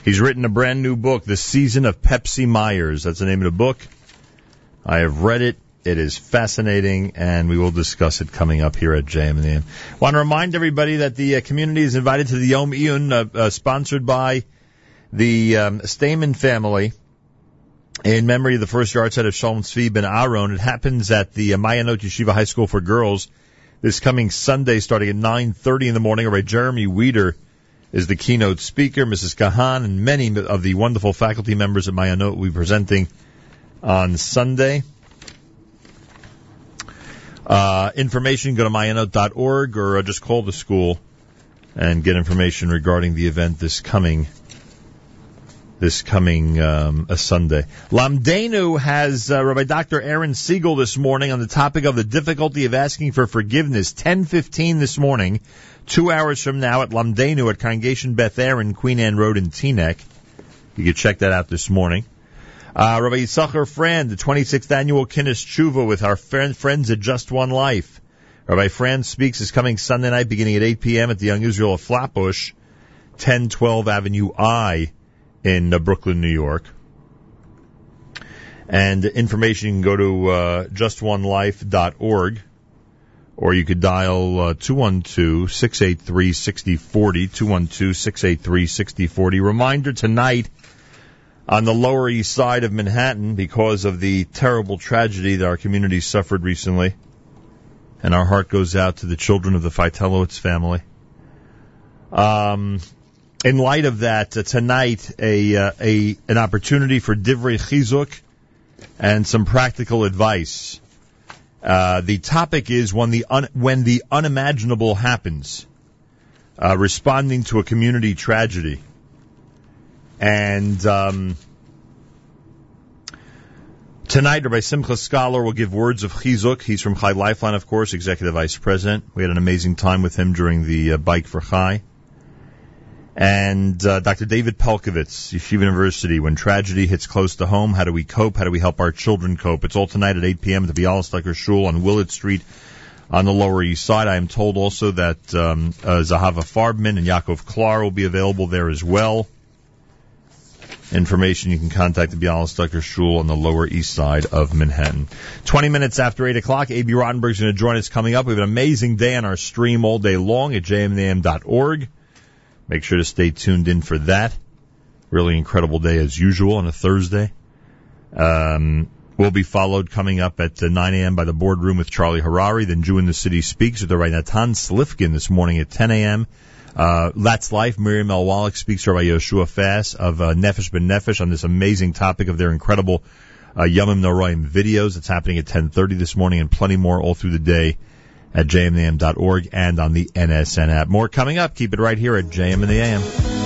He's written a brand new book, The Season of Pepsi Myers. That's the name of the book. I have read it. It is fascinating, and we will discuss it coming up here at JM in the AM. Want to remind everybody that the uh, community is invited to the Yom Iyun, uh, uh, sponsored by the um, Stamen family in memory of the first yahrzeit of Shalom Tzvi ben Aaron. It happens at the uh, Mayanot Yeshiva High School for Girls this coming Sunday starting at 9.30 in the morning. Right, Jeremy Wieder is the keynote speaker. Mrs. Kahan and many of the wonderful faculty members at Mayanot will be presenting on Sunday. Uh, information, go to mayanot.org or uh, just call the school and get information regarding the event this coming this coming um, a Sunday. Lamdenu has uh, Rabbi Dr. Aaron Segal this morning on the topic of the difficulty of asking for forgiveness. 10:15 this morning, two hours from now at Lamdenu at Congregation Beth Aaron, Queen Anne Road in Teaneck. You can check that out this morning. Uh, Rabbi Yisachar Frand, the 26th annual Kinnus Tshuva with our friend, friends at Just One Life. Rabbi Frand Speaks is coming Sunday night beginning at 8 p.m. at the Young Israel of Flatbush, 1012 Avenue I in uh, Brooklyn, New York. And information, you can go to uh, justonelife.org or you could dial uh, 212-683-6040, 212-683-6040. Reminder tonight on the Lower East Side of Manhattan because of the terrible tragedy that our community suffered recently. And our heart goes out to the children of the Feitelowitz family. Um, in light of that, uh, tonight a uh, a an opportunity for Divrei Chizuk and some practical advice. Uh, the topic is when the un- when the unimaginable happens, uh, responding to a community tragedy, and um, tonight Rabbi Simcha Scholar will give words of chizuk. He's from Chai Lifeline, of course, executive vice president. We had an amazing time with him during the uh, bike for Chai. And uh, Dr. David Pelcovitz, Yeshiva University. When tragedy hits close to home, how do we cope? How do we help our children cope? It's all tonight at 8 p.m. at the Bialystoker Shul on Willard Street on the Lower East Side. I am told also that um, uh, Zahava Farbman and Yaakov Klar will be available there as well. Information you can contact the Bialystoker Shul on the Lower East Side of Manhattan. 20 minutes after 8 o'clock, Abie Rotenberg's going to join us coming up. We have an amazing day on our stream all day long at jmnam.org. Make sure to stay tuned in for that. Really incredible day as usual on a Thursday. Um, will be followed coming up at uh, 9 a.m. by the boardroom with Charlie Harary. Then Jew in the City speaks with the Rabbi Natan Slifkin this morning at 10 a.m. Uh, That's Life. Miriam L. Wallach speaks to Rabbi Yoshua Fass of uh, Nefesh B'Nefesh on this amazing topic of their incredible uh, Yomim Noraim videos. It's happening at 10.30 this morning and plenty more all through the day at jmnam.org and on the NSN app. More coming up. Keep it right here at JM in the AM.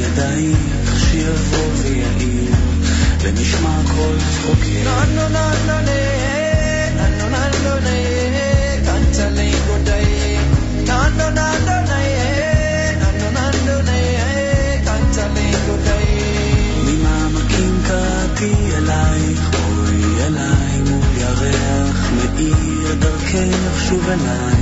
ונשמע הכל צחוקים. נו נו נו נו נו נו נו נו נו כאן צלי גודאי. נו נו נו נו נו נו נו נו כאן צלי גודאי. ממעמקים קראתי אלייך, אוי אליי מול ירח, מאיר דרכך שוב אליי.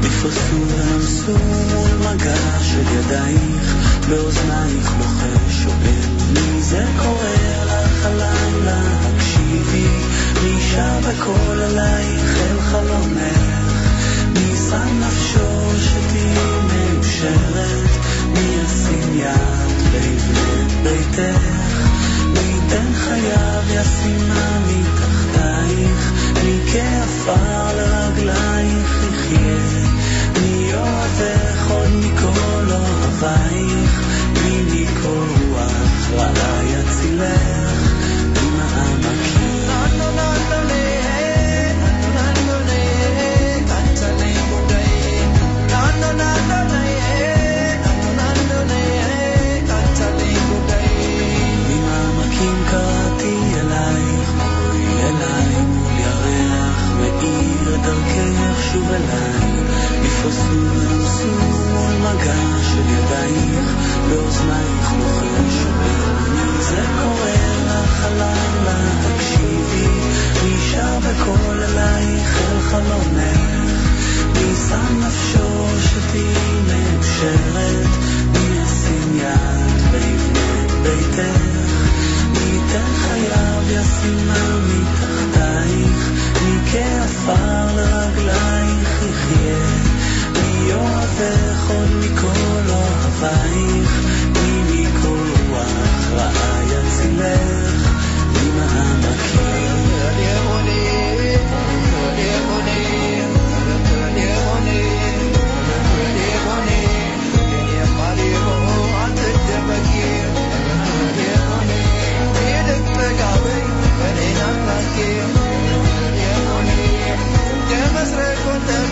נפרסו ונמסו מול מגע של ידייך, באוזנייך לוחש שואל מי זה קורא הלילה? הקשיבי, מי בקול עלייך אל חלומך? מי שם נפשו שתהיי מאושרת? מי ישים יד ויבנה ביתך? מי ייתן חייו ישימה מתחתייך? מי כעפר לרגלייך יחיה? מי אוהבך עוד מכל אוהבייך? מי מכל רוח רעה יצילך? אליי. ונמסו מול מגע של ידייך, באוזנייך מי זה קורא לך הלילה? תקשיבי, שר בקול אלייך אל חלומך? מי שם נפשו שתהיי מאושרת? מי ישים יד ויבנה את ביתך? מי ייתן חייו ישימה מתחתייך? כעפר לרגלייך יחיה? מי אוהבך עוד מכל אוהבייך? מי מכל רוח רעה יצילך? ממעמקים Yeah.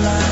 alive.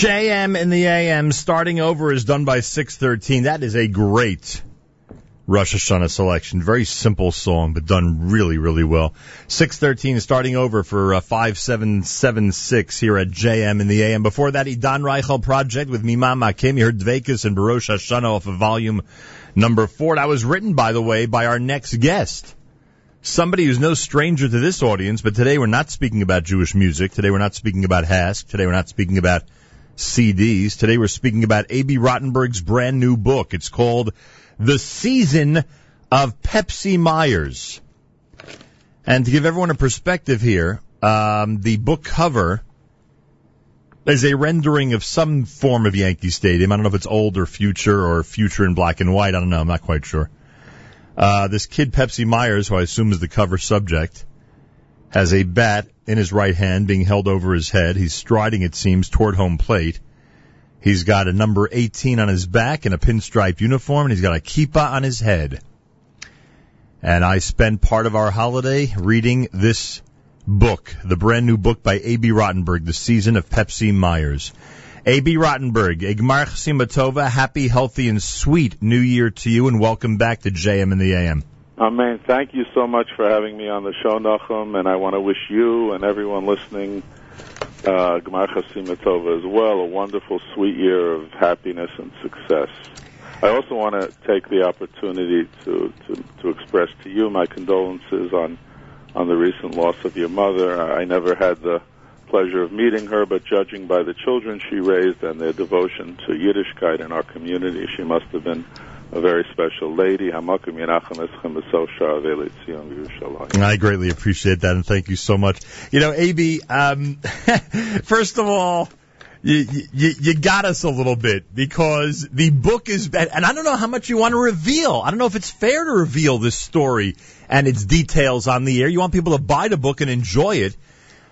JM in the AM starting over is done by 613. That is a great Rosh Hashanah selection. Very simple song, but done really, really well. 613 starting over for uh, 5776 here at JM in the AM. Before that, Idan Reichel Project with Mima'amakim. You heard Dveykus and B'Rosh Hashanah off of volume number four. That was written, by the way, by our next guest. Somebody who's no stranger to this audience, but today we're not speaking about Jewish music. Today we're not speaking about HASC. Today we're not speaking about CDs. Today we're speaking about Abie Rotenberg's brand new book. It's called The Season of Pepsi Myers. And to give everyone a perspective here, um, the book cover is a rendering of some form of Yankee Stadium. I don't know if it's old or future or future in black and white. I don't know. I'm not quite sure. Uh, this kid Pepsi Myers, who I assume is the cover subject, has a bat in his right hand being held over his head. He's striding, it seems, toward home plate. He's got a number 18 on his back in a pinstripe uniform, and he's got a kippah on his head. And I spent part of our holiday reading this book, the brand new book by Abie Rotenberg, The Season of Pepsi Myers. Abie Rotenberg, Egmar Simatova, happy, healthy, and sweet New Year to you, and welcome back to JM in the AM. Amen. Thank you so much for having me on the show, Nachum, and I want to wish you and everyone listening uh, Gemar Chasima Tova as well a wonderful, sweet year of happiness and success. I also want to take the opportunity to, to, to express to you my condolences on on the recent loss of your mother. I never had the pleasure of meeting her, but judging by the children she raised and their devotion to Yiddishkeit in our community, she must have been a very special lady. I greatly appreciate that, and thank you so much. You know, Abie, um, first of all, you, you, you got us a little bit because the book is, and I don't know how much you want to reveal. I don't know if it's fair to reveal this story and its details on the air. You want people to buy the book and enjoy it.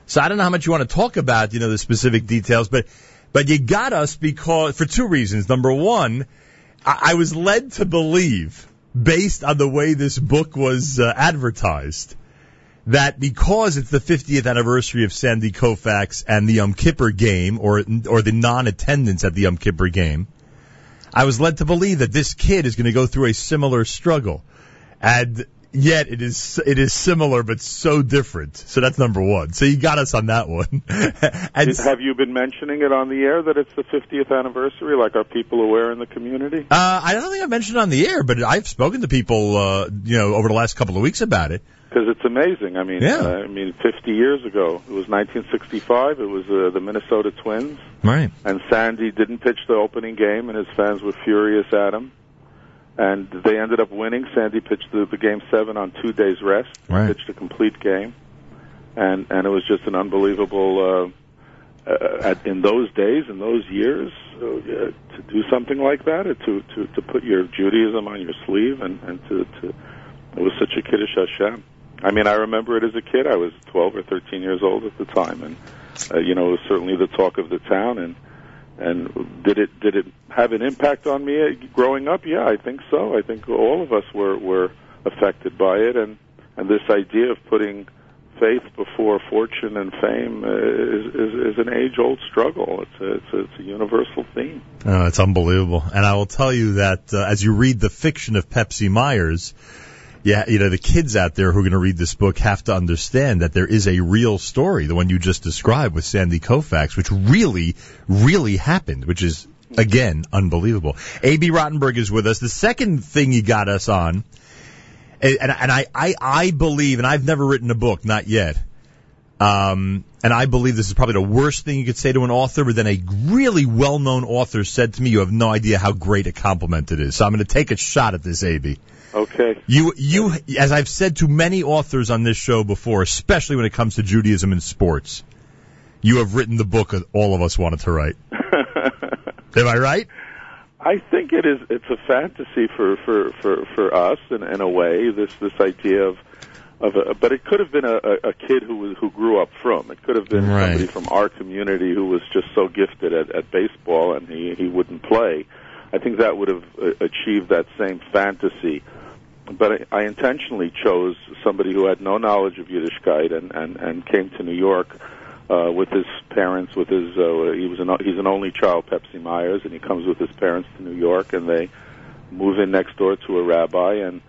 So I don't know how much you want to talk about, you know, the specific details, but, but you got us because, for two reasons. Number one, I, was led to believe, based on the way this book was uh, advertised, that because it's the 50th anniversary of Sandy Koufax and the Yom game, or or the non-attendance at the Yom game, I was led to believe that this kid is going to go through a similar struggle, and yet it is it is similar but so different. So that's number one. So you got us on that one. and Have you been mentioning it on the air that it's the 50th anniversary? Like, are people aware in the community? uh, I don't think I mentioned it on the air, but I've spoken to people, uh, you know, over the last couple of weeks about it. Because it's amazing. I mean, Yeah. uh, I mean, 50 years ago, it was 1965. It was uh, the Minnesota Twins, Right. and Sandy didn't pitch the opening game, and his fans were furious at him. And they ended up winning. Sandy pitched the, the game seven on two days rest. Right. Pitched a complete game, and and it was just an unbelievable. Uh, uh, at, in those days, in those years, uh, to do something like that, uh, to to to put your Judaism on your sleeve, and and to to it was such a kiddush Hashem. I mean, I remember it as a kid. I was 12 or 13 years old at the time, and uh, you know, it was certainly the talk of the town. And and did it did it have an impact on me uh, growing up? Yeah, I think so. I think all of us were were affected by it, and and this idea of putting faith before fortune and fame uh, is, is is an age old struggle. It's a, it's a, it's a universal theme. Oh, it's unbelievable. And I will tell you that uh, as you read the fiction of Pepsi Myers, yeah, you know, the kids out there who are going to read this book have to understand that there is a real story, the one you just described with Sandy Koufax, which really, really happened, which is, again, unbelievable. Abie Rotenberg is with us. The second thing you got us on, and, and I, I, I believe, and I've never written a book, not yet, um, and I believe this is probably the worst thing you could say to an author, but then a really well-known author said to me, you have no idea how great a compliment it is. So I'm going to take a shot at this, Abie Okay. You, you, as I've said to many authors on this show before, especially when it comes to Judaism and sports, you have written the book that all of us wanted to write. Am I right? I think it is. It's a fantasy for for for for us in in a way. This this idea of of a, but it could have been a, a kid who was who grew up from. It could have been Right. somebody from our community who was just so gifted at, at baseball and he he wouldn't play. I think that would have uh, achieved that same fantasy. But I, I intentionally chose somebody who had no knowledge of Yiddishkeit and and and came to New York uh, with his parents. With his uh, he was an he's an only child, Pepsi Myers, and he comes with his parents to New York, and they move in next door to a rabbi, and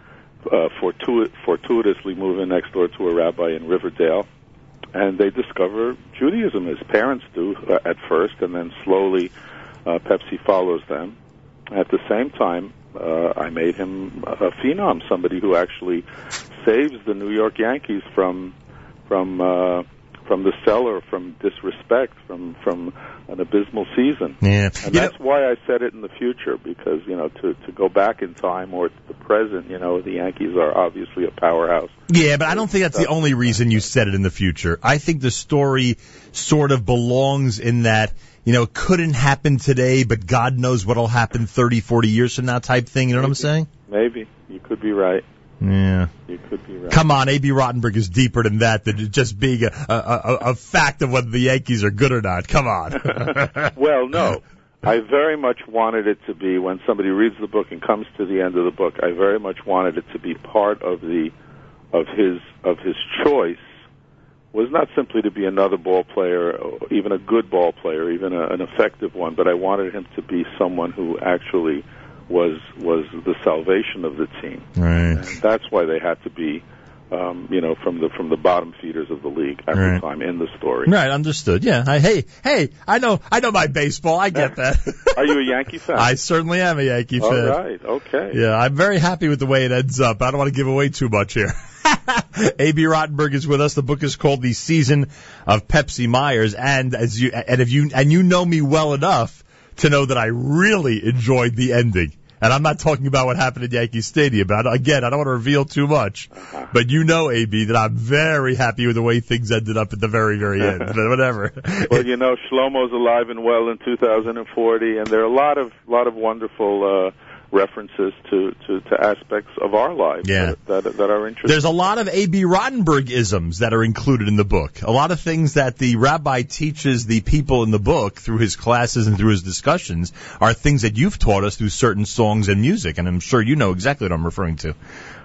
uh, fortuit- fortuitously move in next door to a rabbi in Riverdale, and they discover Judaism. His parents do uh, at first, and then slowly uh, Pepsi follows them. At the same time, uh, I made him a phenom, somebody who actually saves the New York Yankees from from uh, from the cellar, from disrespect, from from an abysmal season. Yeah. And that's why I said it in the future, because you know to to go back in time or to the present, you know the Yankees are obviously a powerhouse. Yeah, but I don't think that's the only reason you said it in the future. I think the story sort of belongs in that, you know, it couldn't happen today, but God knows what'll happen 30, 40 years from now type thing. You know what I'm saying? Maybe you could be right. Yeah. You could be right. Come on, Abie Rotenberg is deeper than that, than just being a, a, a, a fact of whether the Yankees are good or not. Come on. well, no. I very much wanted it to be when somebody reads the book and comes to the end of the book. I very much wanted it to be part of the of his of his choice was not simply to be another ball player, even a good ball player, even a, an effective one, but I wanted him to be someone who actually was was the salvation of the team. Right. And that's why they had to be, um, you know, from the from the bottom feeders of the league at Right. the time in the story. Right, understood. Yeah. I, hey, hey, I know, I know my baseball. I get that. Are you a Yankee fan? I certainly am a Yankee All fan. right. Okay. Yeah, I'm very happy with the way it ends up. I don't want to give away too much here. Abie Rotenberg is with us. The book is called The Season of Pepsi Myers, and as you and if you and you know me well enough to know that I really enjoyed the ending. And I'm not talking about what happened at Yankee Stadium. But I, again, I don't want to reveal too much. But you know, Abie, that I'm very happy with the way things ended up at the very, very end. but whatever. well, you know, Shlomo's alive and well in 2040, and there are a lot of lot of wonderful uh, references to, to, to aspects of our lives Yeah. that, that that are interesting. There's a lot of Abie Rotenberg isms that are included in the book. A lot of things that the rabbi teaches the people in the book through his classes and through his discussions are things that you've taught us through certain songs and music, and I'm sure you know exactly what I'm referring to.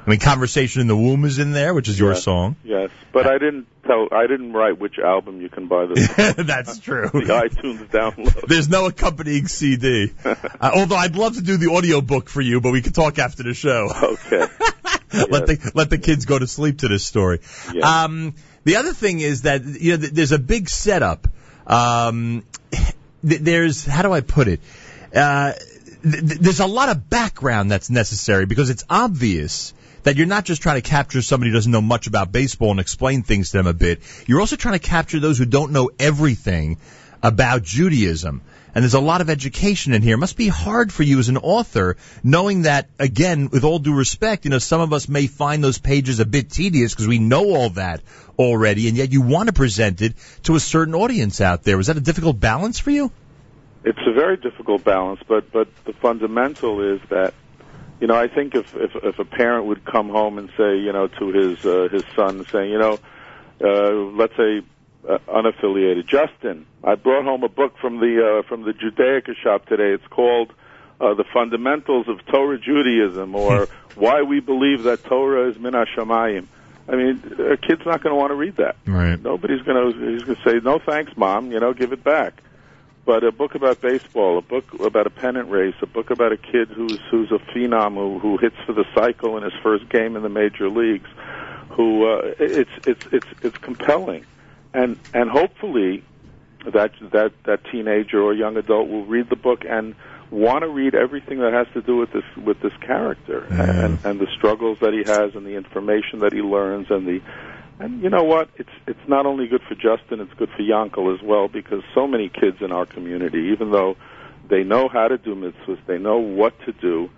I mean, Conversation in the Womb is in there, which is your Yes. song. Yes, but I didn't tell. I didn't write which album you can buy this. That's true. the iTunes download. There's no accompanying CD. Uh, although I'd love to do the audio book for you, but we could talk after the show. Okay. let the let the kids go to sleep to this story. Um, the other thing is that you know th- there's a big setup. Um, th- there's how do I put it? Uh, th- th- there's a lot of background that's necessary because it's obvious that you're not just trying to capture somebody who doesn't know much about baseball and explain things to them a bit. You're also trying to capture those who don't know everything about Judaism. And there's a lot of education in here. It must be hard for you as an author, knowing that, again, with all due respect, you know, some of us may find those pages a bit tedious because we know all that already, and yet you want to present it to a certain audience out there. Was that a difficult balance for you? It's a very difficult balance, but but the fundamental is that you know I think if if, if a parent would come home and say you know to his uh, his son saying you know uh, let's say uh, unaffiliated Justin I brought home a book from the uh, from the Judaica shop today. It's called uh, the fundamentals of Torah Judaism or why we believe that Torah is min hashamayim. I mean a kid's not going to want to read that. Right. nobody's going to he's going to say no thanks mom you know give it back but a book about baseball, a book about a pennant race, a book about a kid who's who's a phenom who, who hits for the cycle in his first game in the major leagues, who uh, it's it's it's it's compelling, and and hopefully that that that teenager or young adult will read the book and want to read everything that has to do with this with this character and and the struggles that he has and the information that he learns and the and you know what? It's it's not only good for Justin, it's good for Yankel as well because so many kids in our community, even though they know how to do mitzvahs, they know what to do,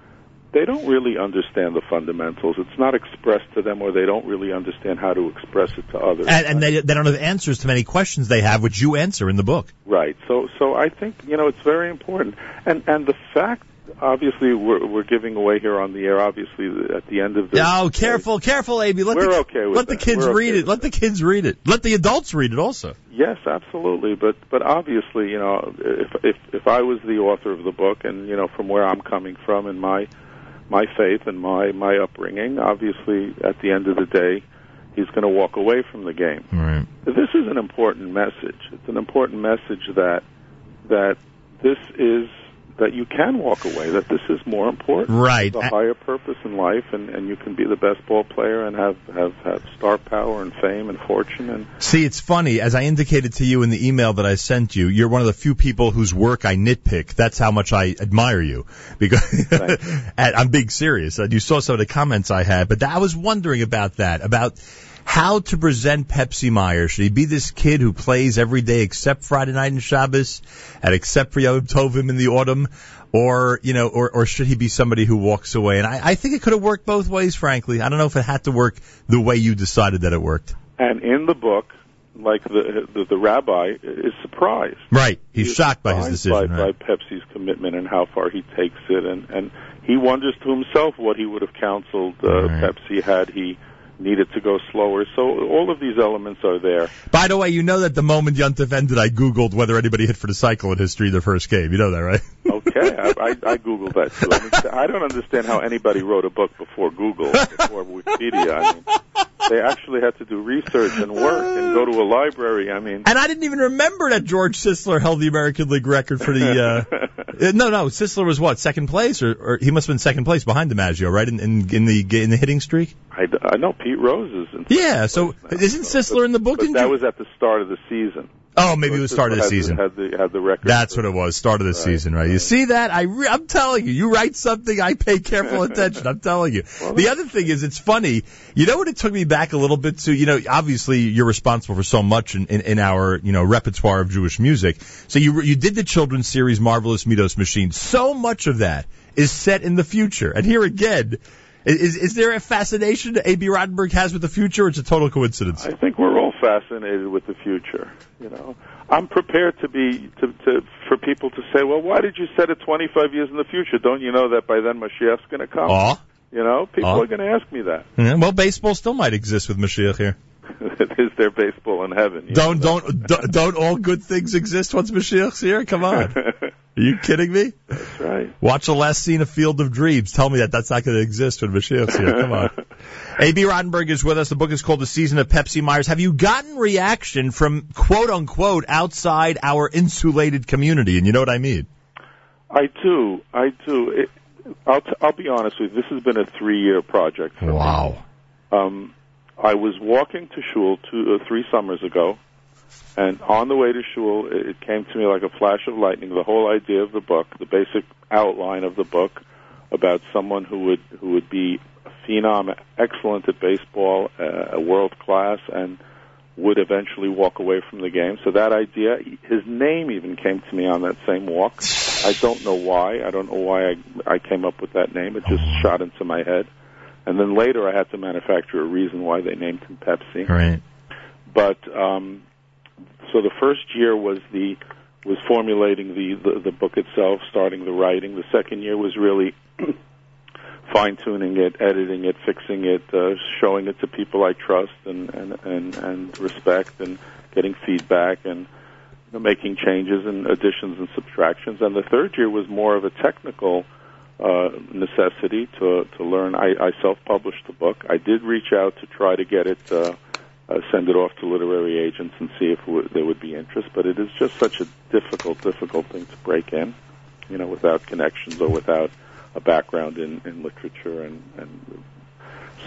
they don't really understand the fundamentals. It's not expressed to them, or they don't really understand how to express it to others. And, and they, they don't have answers to many questions they have, which you answer in the book. Right. So so I think you know it's very important, and and the fact. Obviously, we're we're giving away here on the air. Obviously, at the end of the Oh, careful, careful, Abie. Let We're the, okay with let the kids We're read okay it. Let the kids read it. Let the adults read it also. Yes, absolutely. But but obviously, you know, if if if I was the author of the book, and you know, from where I'm coming from and my my faith and my my upbringing, obviously, at the end of the day, he's going to walk away from the game. Right. This is an important message. It's an important message that that this is that you can walk away. That this is more important. Right. There's a higher purpose in life, and and you can be the best ball player and have have have star power and fame and fortune and See, it's funny. As I indicated to you in the email that I sent you, you're one of the few people whose work I nitpick. That's how much I admire you. Because and I'm being serious. Uh, You saw some of the comments I had, but I was wondering about that, about how to present Pepsi Meyer. Should he be this kid who plays every day except Friday night and Shabbos, and except for Yom Tovim in the autumn? Or, you know, or, or should he be somebody who walks away? And I, I think it could have worked both ways, frankly. I don't know if it had to work the way you decided that it worked. And in the book, like the the, the rabbi is surprised. Right. He's He shocked by his decision. by, Right. by Pepsi's commitment and how far he takes it, and and he wonders to himself what he would have counseled uh, Pepsi had he needed to go slower. So all of these elements are there. By the way, you know that the moment Yuntif ended, I Googled whether anybody hit for the cycle in history the first game. You know that, right? Oh, Okay, I, I, I googled that too. I, mean, I don't understand how anybody wrote a book before Google, before Wikipedia. I mean, they actually had to do research and work and go to a library. I mean, And I didn't even remember that George Sisler held the American League record for the. Uh, no, no, Sisler was what second place, or, or he must have been second place behind DiMaggio, right? In, in, in the in the hitting streak. I, I know Pete Rose is in Yeah. So isn't Sisler in the book? But that you- was at the start of the season. Oh, maybe it was start of the Had season. Had the had the record. That's what it was. Start of the season, right? You see that? I re- I'm telling you, you write something, I pay careful attention. I'm telling you. The other thing is, it's funny. You know what? It took me back a little bit to. You know, obviously you're responsible for so much in, in, in our you know repertoire of Jewish music. So you you did the children's series Marvelous Middos Machine. So much of that is set in the future, and here again. Is, is there a fascination Abie Rotenberg has with the future, or it's a total coincidence? I think we're all fascinated with the future. You know, I'm prepared to be to, to for people to say, "Well, why did you set it 25 years in the future? Don't you know that by then Mashiach's going to come?" Aw. You know, people Aw. are going to ask me that. Yeah, well, baseball still might exist with Mashiach here. Is there baseball in heaven? Don't don't don't- don't all good things exist once Mashiach's here? Come on, are you kidding me? That's right. Watch the last scene of Field of Dreams. Tell me that that's not going to exist when Mashiach's here. Come on. Abie Rotenberg is with us. The book is called The Season of Pepsi Myers. Have you gotten reaction from quote unquote outside our insulated community? And you know what I mean? I do. I do. It, I'll t- I'll be honest with you. This has been a three year project. For Wow. Me. Um, I was walking to shul two uh, three summers ago, and on the way to shul, it, came to me like a flash of lightning. The whole idea of the book, the basic outline of the book, about someone who would who would be a phenom, excellent at baseball, uh, world class, and would eventually walk away from the game. So that idea, his name even came to me on that same walk. I don't know why. I don't know why I, I came up with that name. It just shot into my head. And then later I had to manufacture a reason why they named him Pepsi. Right. But um, so the first year was the was formulating the, the the book itself, starting the writing. The second year was really fine tuning it, editing it, fixing it, uh, showing it to people I trust and and and, and respect, and getting feedback and you know, making changes and additions and subtractions. And the third year was more of a technical uh, necessity to to learn. I, I self-published the book. I did reach out to try to get it. Uh, uh, send it off to literary agents and see if w- there would be interest. But it is just such a difficult, difficult thing to break in, you know, without connections or without a background in, in literature and, and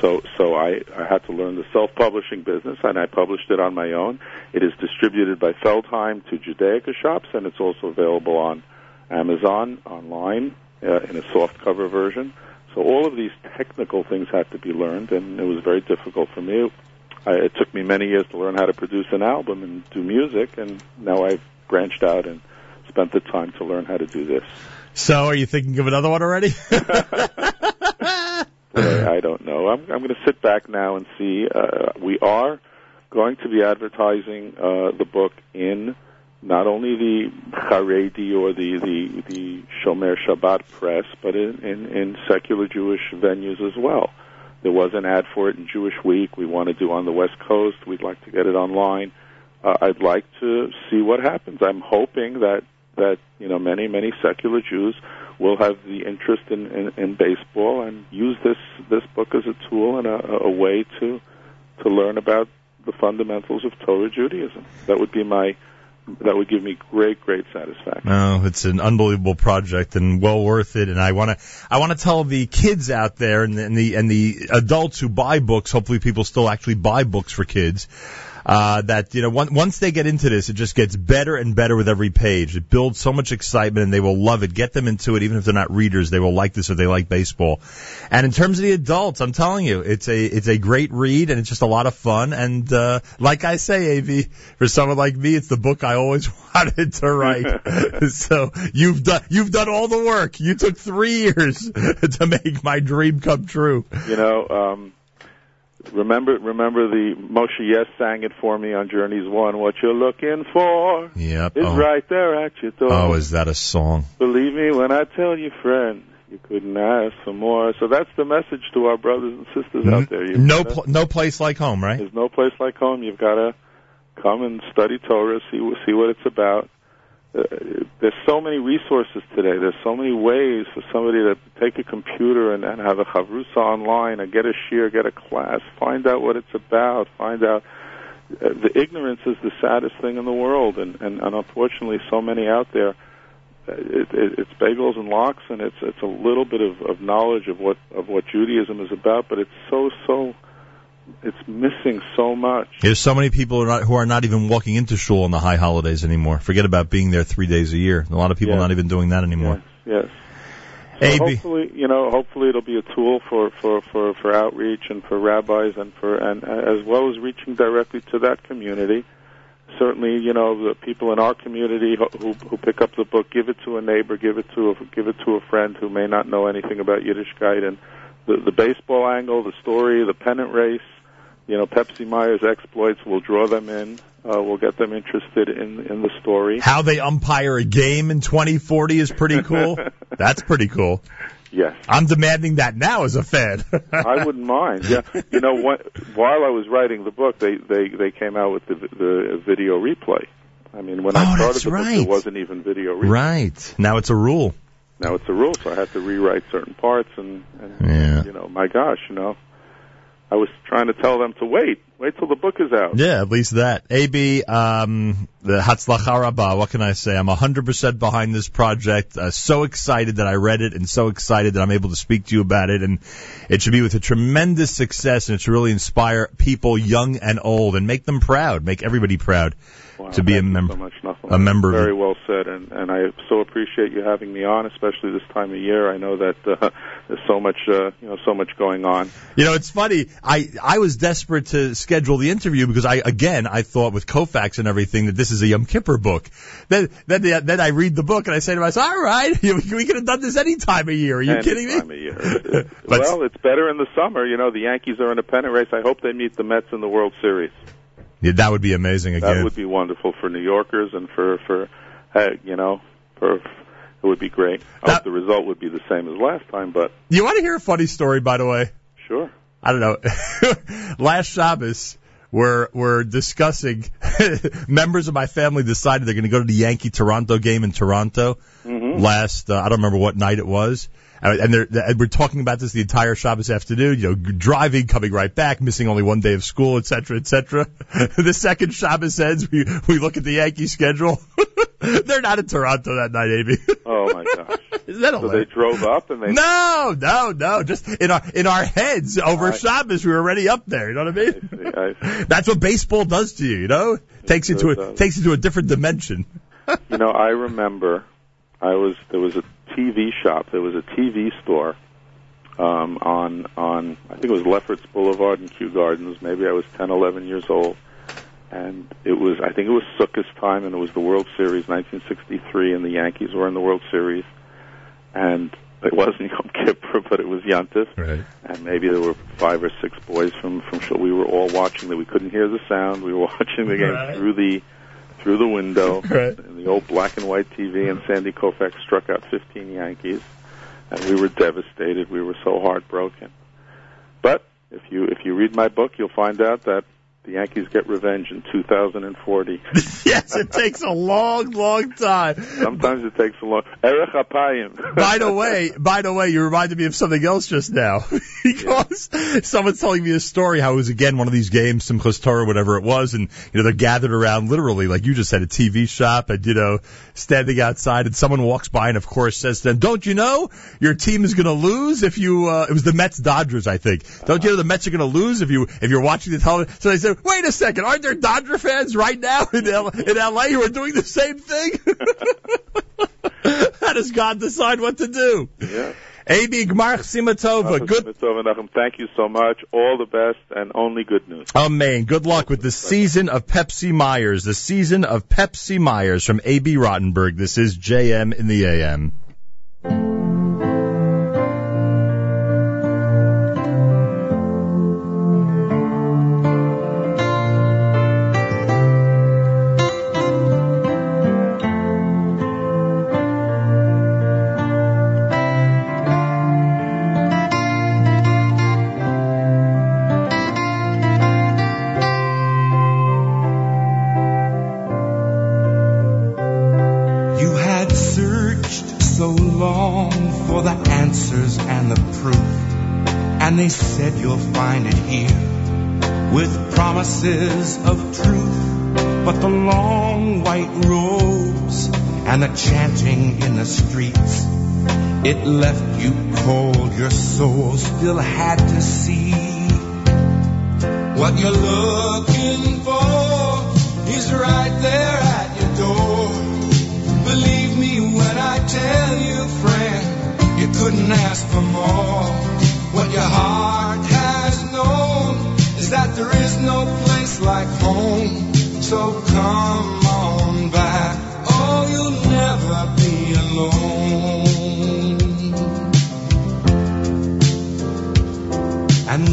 so so I, I had to learn the self-publishing business, and I published it on my own. It is distributed by Feldheim to Judaica shops, and it's also available on Amazon online uh, in a soft cover version. So all of these technical things had to be learned, and it was very difficult for me. I, it took me many years to learn how to produce an album and do music, and now I've branched out and spent the time to learn how to do this. So, are you thinking of another one already? I don't know. I'm, I'm going to sit back now and see. Uh, we are going to be advertising uh, the book in not only the Haredi or the, the, the Shomer Shabbat press, but in, in, in secular Jewish venues as well. There was an ad for it in Jewish Week. We want to do on the West Coast. We'd like to get it online. Uh, I'd like to see what happens. I'm hoping that that you know many many secular Jews will have the interest in, in, in baseball and use this this book as a tool and a, a way to to learn about the fundamentals of Torah Judaism. That would be my that would give me great great satisfaction. No, it's an unbelievable project and well worth it. And I want to, I want to tell the kids out there and the, and the and the adults who buy books. Hopefully, people still actually buy books for kids. Uh, that you know, one, once they get into this, it just gets better and better with every page. It builds so much excitement, and they will love it. Get them into it, even if they're not readers. They will like this if they like baseball. And in terms of the adults, I'm telling you, it's a it's a great read, and it's just a lot of fun. And uh, like I say, Av, for someone like me, it's the book I always wanted to write. so you've done you've done all the work. You took three years to make my dream come true. You know, um, remember remember the Moshe Yes sang it for me on Journeys One. What you're looking for Yep. is Oh. right there at your door. Oh, is that a song? Believe me when I tell you, friend, you couldn't ask for more. So that's the message to our brothers and sisters out there. You've No, pl- no place like home, right? There's no place like home. You've got to come and study Torah, see see what it's about. Uh, there's so many resources today. There's so many ways for somebody to take a computer and, and have a chavrusa online, or get a shiur, get a class, find out what it's about, find out. Uh, the ignorance is the saddest thing in the world, and, and, and unfortunately, so many out there. uh, It, it, it's bagels and lox, and it's it's a little bit of, of knowledge of what of what Judaism is about, but it's so so it's missing so much. There's so many people who are, not, who are not even walking into shul on the high holidays anymore. Forget about being there three days a year. A lot of people Yeah. not even doing that anymore. Yes. So hopefully, you know, hopefully it'll be a tool for, for, for, for outreach and for rabbis and for and uh, as well as reaching directly to that community. Certainly, you know, the people in our community who, who who pick up the book, give it to a neighbor, give it to a, give it to a friend who may not know anything about Yiddishkeit and the the baseball angle, the story, the pennant race, you know, Pepsi Myers exploits will draw them in. Uh, will get them interested in in the story. How they umpire a game in 2040 is pretty cool. That's pretty cool. Yes. I'm demanding that now as a fan. I wouldn't mind. Yeah, you know, what, while I was writing the book, they they they came out with the the video replay. I mean, when I Oh, started that's the book, right. there wasn't even video replay. right. Now it's a rule. Now it's a rule, so I had to rewrite certain parts, and, and Yeah. you know, my gosh, you know, I was trying to tell them to wait, wait till the book is out. Yeah, at least that. Abie, um, the Hatzlacha Rabbah, what can I say? I'm 100% behind this project. Uh, so excited that I read it and so excited that I'm able to speak to you about it. And it should be with a tremendous success and it should really inspire people young and old and make them proud, make everybody proud Wow, to be a member. so. A member of Very well said, and and I so appreciate you having me on, especially this time of year. I know that uh, there's so much, uh, you know, so much going on. You know, it's funny. I I was desperate to schedule the interview because I again I thought with Koufax and everything that this is a Yom Kippur book. Then then the, then I read the book and I say to myself, all right, we could have done this any time of year. Are you Any kidding me? time of year. well, it's better in the summer. You know, the Yankees are in a pennant race. I hope they meet the Mets in the World Series. Yeah, that would be amazing again. That would be wonderful for New Yorkers and for for uh, you know for it would be great. I hope the result would be the same as last time, but You want to hear a funny story, by the way? sure. I don't know. Last Shabbos, we're we're discussing. members of my family decided they're going to go to the Yankee Toronto game in Toronto. Mhm. Last, uh, I don't remember what night it was. Uh, And, they're, and we're talking about this the entire Shabbos afternoon, you know, driving, coming right back, missing only one day of school, et cetera, et cetera. the second Shabbos ends, we, we look at the Yankee schedule. they're not in Toronto that night, Amy. Oh my gosh! Isn't that so they drove up and they No, no, no. Just in our in our heads over I- Shabbos, we were already up there. You know what I mean? I, That's what baseball does to you. You know, takes you to a does. takes you to a different dimension. you know, I remember I was there was a TV shop, there was a TV store um, on on I think it was Lefferts Boulevard in Kew Gardens. Maybe I was ten, eleven years old, and it was I think it was Sukkot's time, and it was the World Series, 1963, and the Yankees were in the World Series, and it wasn't Yom Kippur, but it was Yantif, right. and maybe there were five or six boys from from We were all watching that. We couldn't hear the sound. We were watching the game Right. through the through the window Right. in the old black and white TV, and Sandy Koufax struck out 15 Yankees, and we were devastated. We were so heartbroken. But if you if you read my book, you'll find out that the Yankees get revenge in 2040. yes, it takes a long, long time. Sometimes it takes a long. Erech Apayim. By the way, by the way, you reminded me of something else just now. because someone's telling me a story how it was again one of these games, Simchas Torah, whatever it was, and you know they're gathered around literally, like you just said, a TV shop, and you know standing outside, and someone walks by and of course says to them, "Don't you know your team is going to lose if you?" Uh, it was the Mets Dodgers, I think. Don't you know the Mets are going to lose if you if you're watching the television? So they said, "Wait a second, aren't there Dodger fans right now in L- in LA who are doing the same thing?" How does God decide what to do? Yeah. Abie Gmarch Simatova, good. Mitzvah Menachem, Thank you so much. All the best and only good news. Amen. Good luck with the season of Pepsi Myers. The season of Pepsi Myers from Abie Rotenberg. This is JM in the AM. Streets, it left you cold. Your soul still had to see What you're looking for is right there at your door. Believe me when I tell you, friend, you couldn't ask for more. What your heart has known is that there is no place like home. So come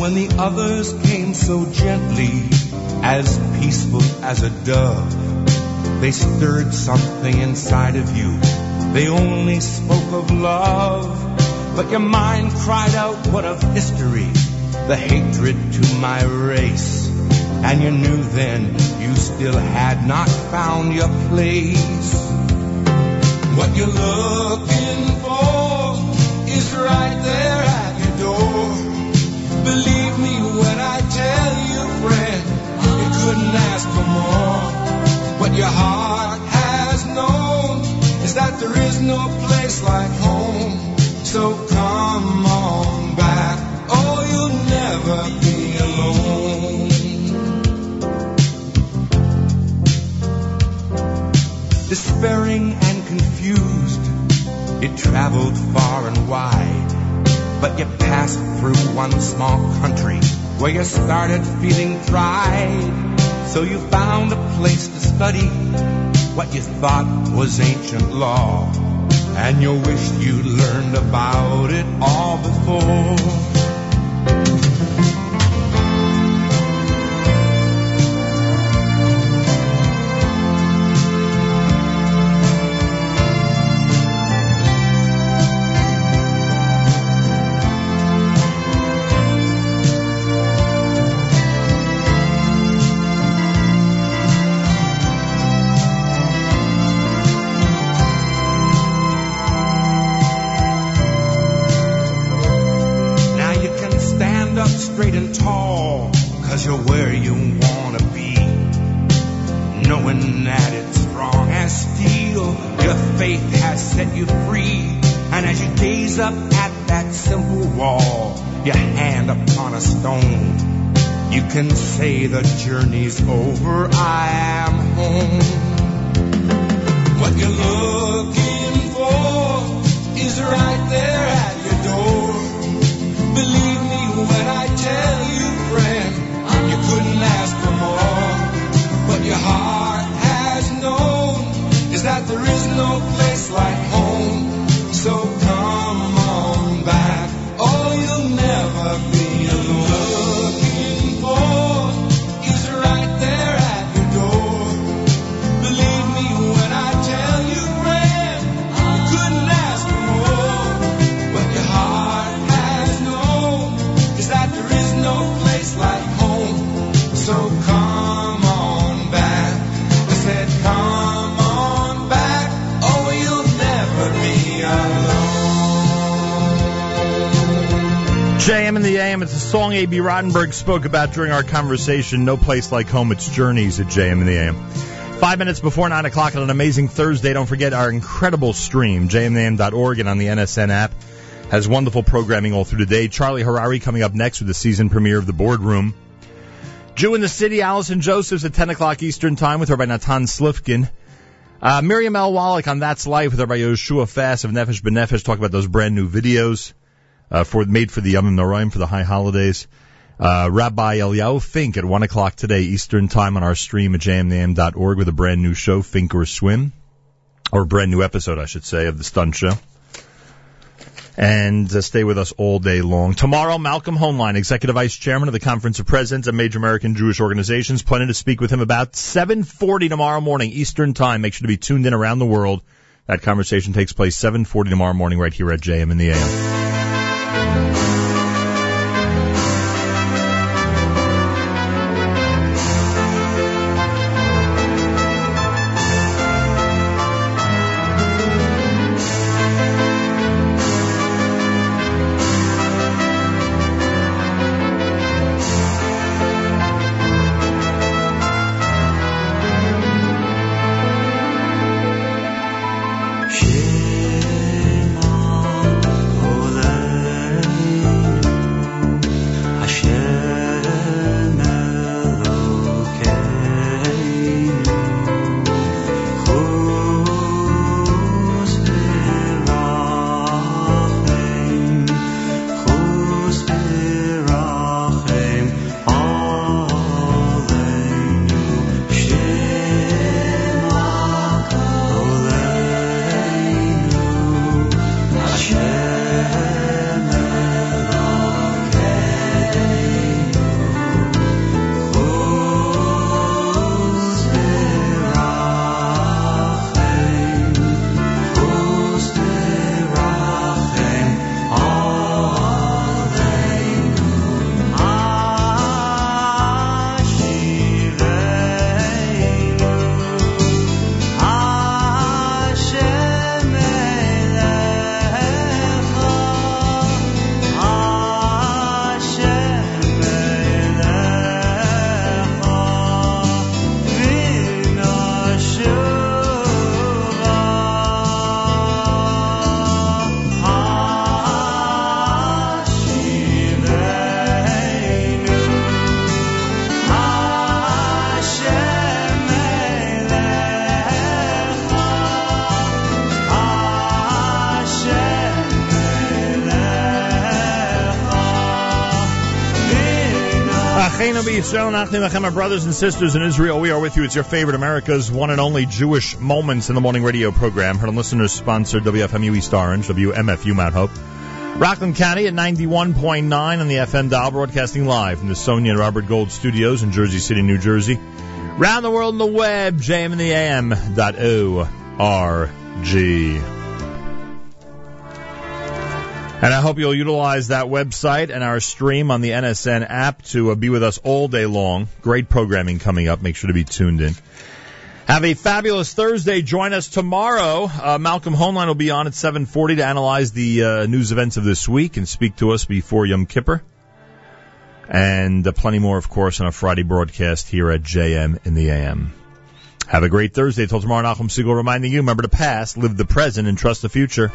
when the others came so gently, as peaceful as a dove, they stirred something inside of you. They only spoke of love, but your mind cried out, What of history? The hatred to my race. And you knew then you still had not found your place. What you're looking for is right there. Believe me when I tell you, friend, you couldn't ask for more. What your heart has known is that there is no place like home. So come on back. Oh, you'll never be alone. Despairing and confused, it traveled far and wide. Passed through one small country where you started feeling pride. So you found a place to study what you thought was ancient law. And you wished you'd learned about it all before. Stone, you can say the journey's over, I am home. What you're looking for is right there at your door. Believe me when I tell you, friend, you couldn't ask for more. What your heart has known is that there is no place like home. Song Abie Rotenberg spoke about during our conversation. No place like home. It's Journeys at JM in the AM. Five minutes before nine o'clock on an amazing Thursday. Don't forget our incredible stream, jmam.org and on the NSN app. Has wonderful programming all through the day. Charlie Harary coming up next with the season premiere of The Boardroom. Jew in the City, Allison Josephs at 10 o'clock Eastern Time with her by Natan Slifkin. Uh, Miriam L. Wallach on That's Life with her by Yoshua Fass of Nefesh B'Nefesh talk about those brand new videos uh, for made for the Yom Noraim for the high holidays. Uh, Rabbi Eliyahu Fink at 1 o'clock today Eastern Time on our stream at jmnam.org with a brand new show, Fink or Swim. Or a brand new episode, I should say, of the Stunt Show. And uh, stay with us all day long. Tomorrow, Malcolm Hoenlein, Executive Vice Chairman of the Conference of Presidents of Major American Jewish Organizations, planning to speak with him about 7.40 tomorrow morning Eastern Time. Make sure to be tuned in around the world. That conversation takes place 7.40 tomorrow morning right here at JM in the AM. Nachim brothers and sisters in Israel. We are with you. It's your favorite America's one and only Jewish Moments in the Morning radio program. Heard on listeners sponsored WFMU East Orange, WMFU Mount Hope. Rockland County at 91.9 on the FM dial, broadcasting live from the Sonia and Robert Gold studios in Jersey City, New Jersey. Round the world on the web, jmandtheam.org. And I hope you'll utilize that website and our stream on the NSN app to uh, be with us all day long. Great programming coming up. Make sure to be tuned in. Have a fabulous Thursday. Join us tomorrow. Uh, Malcolm Hoenlein will be on at 7:40 to analyze the uh, news events of this week and speak to us before Yom Kippur. And uh, plenty more, of course, on a Friday broadcast here at JM in the AM. Have a great Thursday. Till tomorrow, Nachum Segal reminding you, remember the past, live the present, and trust the future.